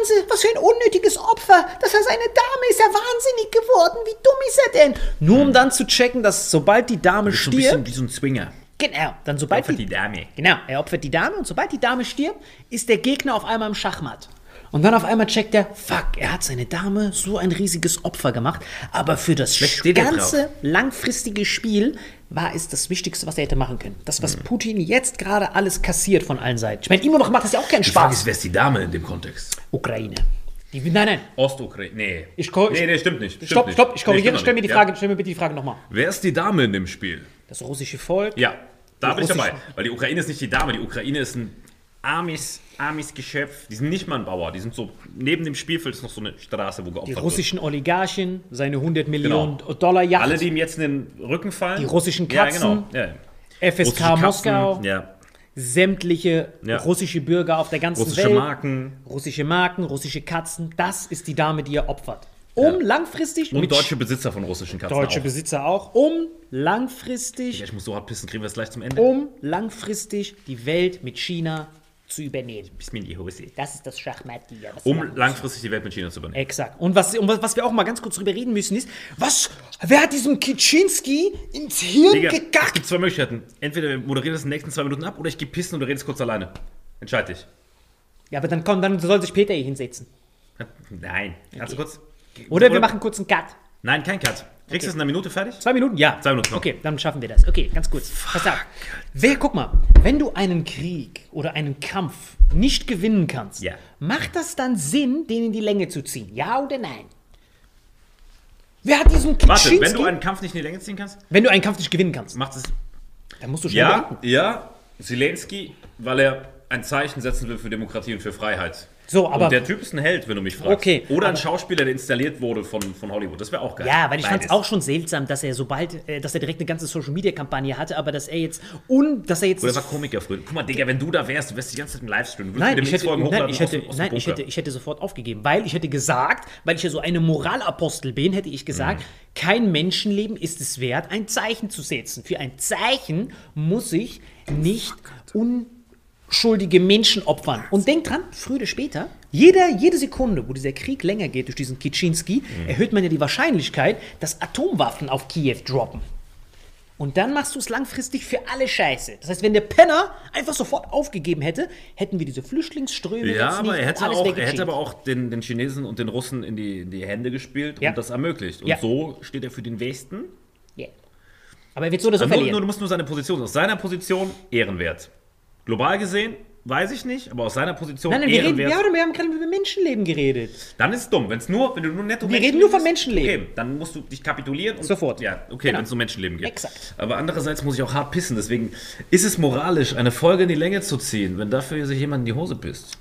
Schimpanse, was für ein unnötiges Opfer, dass er seine Dame ist ja wahnsinnig geworden, wie dumm ist er denn? Nur um dann zu checken, dass sobald die Dame ist so ein bisschen stirbt, wie so ein Zwinger. genau, dann sobald Opfert die Dame. Genau, er opfert die Dame und sobald die Dame stirbt, ist der Gegner auf einmal im Schachmatt. Und dann auf einmal checkt er, fuck, er hat seine Dame so ein riesiges Opfer gemacht, aber für das ganze langfristige Spiel war es das Wichtigste, was er hätte machen können. Das, was Putin jetzt gerade alles kassiert von allen Seiten. Ich meine, immer noch macht das ja auch keinen Die Frage Spaß. ist, wer ist die Dame in dem Kontext? Ukraine. Die, nein, nein. Ostukraine. Nee. Ich ko- nee, nee, stimmt nicht. Stimmt Stopp, nicht. stopp, ich Nee, korrigiere. stimmt stell mir die. Frage, Ja. stell mir bitte die Frage nochmal. Wer ist die Dame in dem Spiel? Das russische Volk. Ja, da bin ich dabei. Weil die Ukraine ist nicht die Dame, die Ukraine ist ein armes, armes Geschöpf. Die sind nicht mal ein Bauer. Die sind so, neben dem Spielfeld ist noch so eine Straße, wo geopfert Die wird. russischen Oligarchen, seine 100 Millionen Dollar Yacht. Alle, die ihm jetzt in den Rücken fallen. Die russischen Ja, Katzen. genau. Ja. FSK Russische Katzen, Moskau. Ja. sämtliche Ja. russische Bürger auf der ganzen Russische Welt. Marken. Russische Marken, russische Katzen. Das ist die Dame, die er opfert. Um langfristig Und mit deutsche Besitzer von russischen Katzen. deutsche auch. Besitzer auch, um langfristig, Ja, ich muss so hart pissen, kriegen wir es gleich zum Ende. um langfristig die Welt mit China zu übernehmen. Bis mir in die Hose. Das ist das wir Um langfristig die Welt mit China zu übernehmen. Exakt. Und was, und was wir auch mal ganz kurz drüber reden müssen ist, was, wer hat diesem Kitschinski ins Hirn Digga, es gekackt? gibt zwei Möglichkeiten. Entweder wir moderieren das in den nächsten zwei Minuten ab oder ich gehe pissen und du redest kurz alleine. Entscheid dich. Ja, aber dann komm, dann soll sich Peter hier hinsetzen. Nein. Kannst du kurz? Oder wir machen kurz einen Cut. Nein, kein Cut. Kriegst du es in einer Minute fertig? Zwei Minuten? Ja. Zwei Minuten noch. Okay, dann schaffen wir das. Okay, ganz kurz. Pass auf. Wer, guck mal, wenn du einen Krieg oder einen Kampf nicht gewinnen kannst, Ja. macht das dann Sinn, den in die Länge zu ziehen? Ja oder nein? Wer hat diesen Warte, Kitschinski? wenn du einen Kampf nicht in die Länge ziehen kannst, wenn du einen Kampf nicht gewinnen kannst, macht es. dann musst du schnell Ja, beenden. ja. Zelensky, weil er ein Zeichen setzen will für Demokratie und für Freiheit. So, aber- und der Typ ist ein Held, wenn du mich fragst. Okay, Oder ein Schauspieler, der installiert wurde von, von Hollywood. Das wäre auch geil. Ja, weil ich fand es auch schon seltsam, dass er sobald, äh, dass er direkt eine ganze Social Media Kampagne hatte, aber dass er jetzt und dass er jetzt Oder war Komiker früher. Guck mal, Digga, wenn du da wärst, du wärst die ganze Zeit im Livestream. Nein, ich hätte, nein, ich hätte, aus dem- aus dem nein ich, hätte, ich hätte sofort aufgegeben, weil ich hätte gesagt, weil ich ja so eine Moralapostel bin, hätte ich gesagt, Mhm. kein Menschenleben ist es wert, ein Zeichen zu setzen. Für ein Zeichen muss ich nicht unschuldige Menschen opfern. Und denk dran, früher oder später, jeder, jede Sekunde, wo dieser Krieg länger geht durch diesen Kitschinski, Mhm. erhöht man ja die Wahrscheinlichkeit, dass Atomwaffen auf Kiew droppen. Und dann machst du es langfristig für alle Scheiße. Das heißt, wenn der Penner einfach sofort aufgegeben hätte, hätten wir diese Flüchtlingsströme Ja, aber er hätte, auch, er hätte aber auch den, den Chinesen und den Russen in die, in die Hände gespielt Ja. und das ermöglicht. Und Ja. so steht er für den Westen. Ja. Aber er wird so oder so verlieren. nur, du musst nur seine Position, aus seiner Position ehrenwert. Global gesehen, weiß ich nicht, aber aus seiner Position Nein, nein, wir, reden, wir, haben, wir haben gerade über Menschenleben geredet. Dann ist es dumm. Wenn's nur, wenn du nur netto Wir reden nur von Menschenleben. Okay, dann musst du dich kapitulieren. Und, Sofort. Ja, okay, Genau. wenn es um Menschenleben geht. Exakt. Aber andererseits muss ich auch hart pissen. Deswegen ist es moralisch, eine Folge in die Länge zu ziehen, wenn dafür sich jemand in die Hose pisst.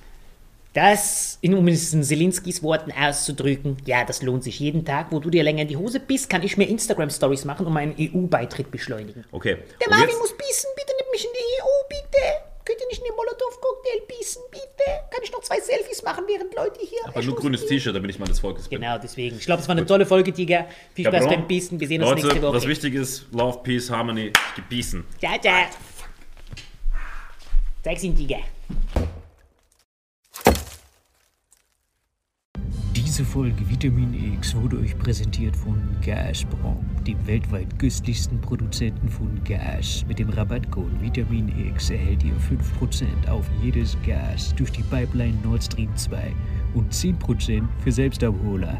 Das, in, um es in Zelinskis Worten auszudrücken, ja, das lohnt sich jeden Tag. Wo du dir länger in die Hose bist, kann ich mir Instagram-Stories machen und meinen EU-Beitritt beschleunigen. Okay. Der Marvin muss bissen, bitte nimm mich in die EU, bitte. Könnt ihr nicht in den Molotow-Cocktail bissen, bitte? Kann ich noch zwei Selfies machen, während Leute hier... Aber nur grünes T-Shirt, damit ich mal des Volkes bin. Genau, deswegen. Ich glaube, es war eine tolle Folge, Tiger. Viel Spaß beim Bissen. Wir sehen uns Leute, nächste Woche. was wichtig ist, Love, Peace, Harmony, gebissen. Ciao, ciao. Zeig's ihm, Tiger. Diese Folge Vitamin X wurde euch präsentiert von Gazprom, dem weltweit günstigsten Produzenten von Gas. Mit dem Rabattcode Vitamin X erhält ihr 5% auf jedes Gas durch die Pipeline Nord Stream 2 und 10% für Selbstabholer.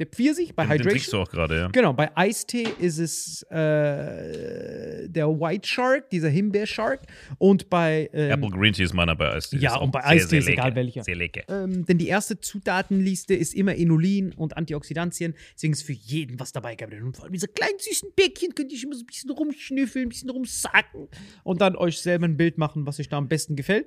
der Pfirsich bei Den, den trinkst du Hydration. auch gerade, ja. Genau, bei Eistee ist es äh, der White Shark, dieser Himbeer-Shark. Und bei ähm, Apple Green Tea ist meiner bei Eistee. Ja, und bei Eistee ist egal lecker. welcher. Sehr lecker. ähm, denn die erste Zutatenliste ist immer Inulin und Antioxidantien. Deswegen ist für jeden was dabei, Gabriel. Und vor allem diese kleinen süßen Bäckchen könnt ihr immer so ein bisschen rumschnüffeln, ein bisschen rumsacken und dann euch selber ein Bild machen, was euch da am besten gefällt.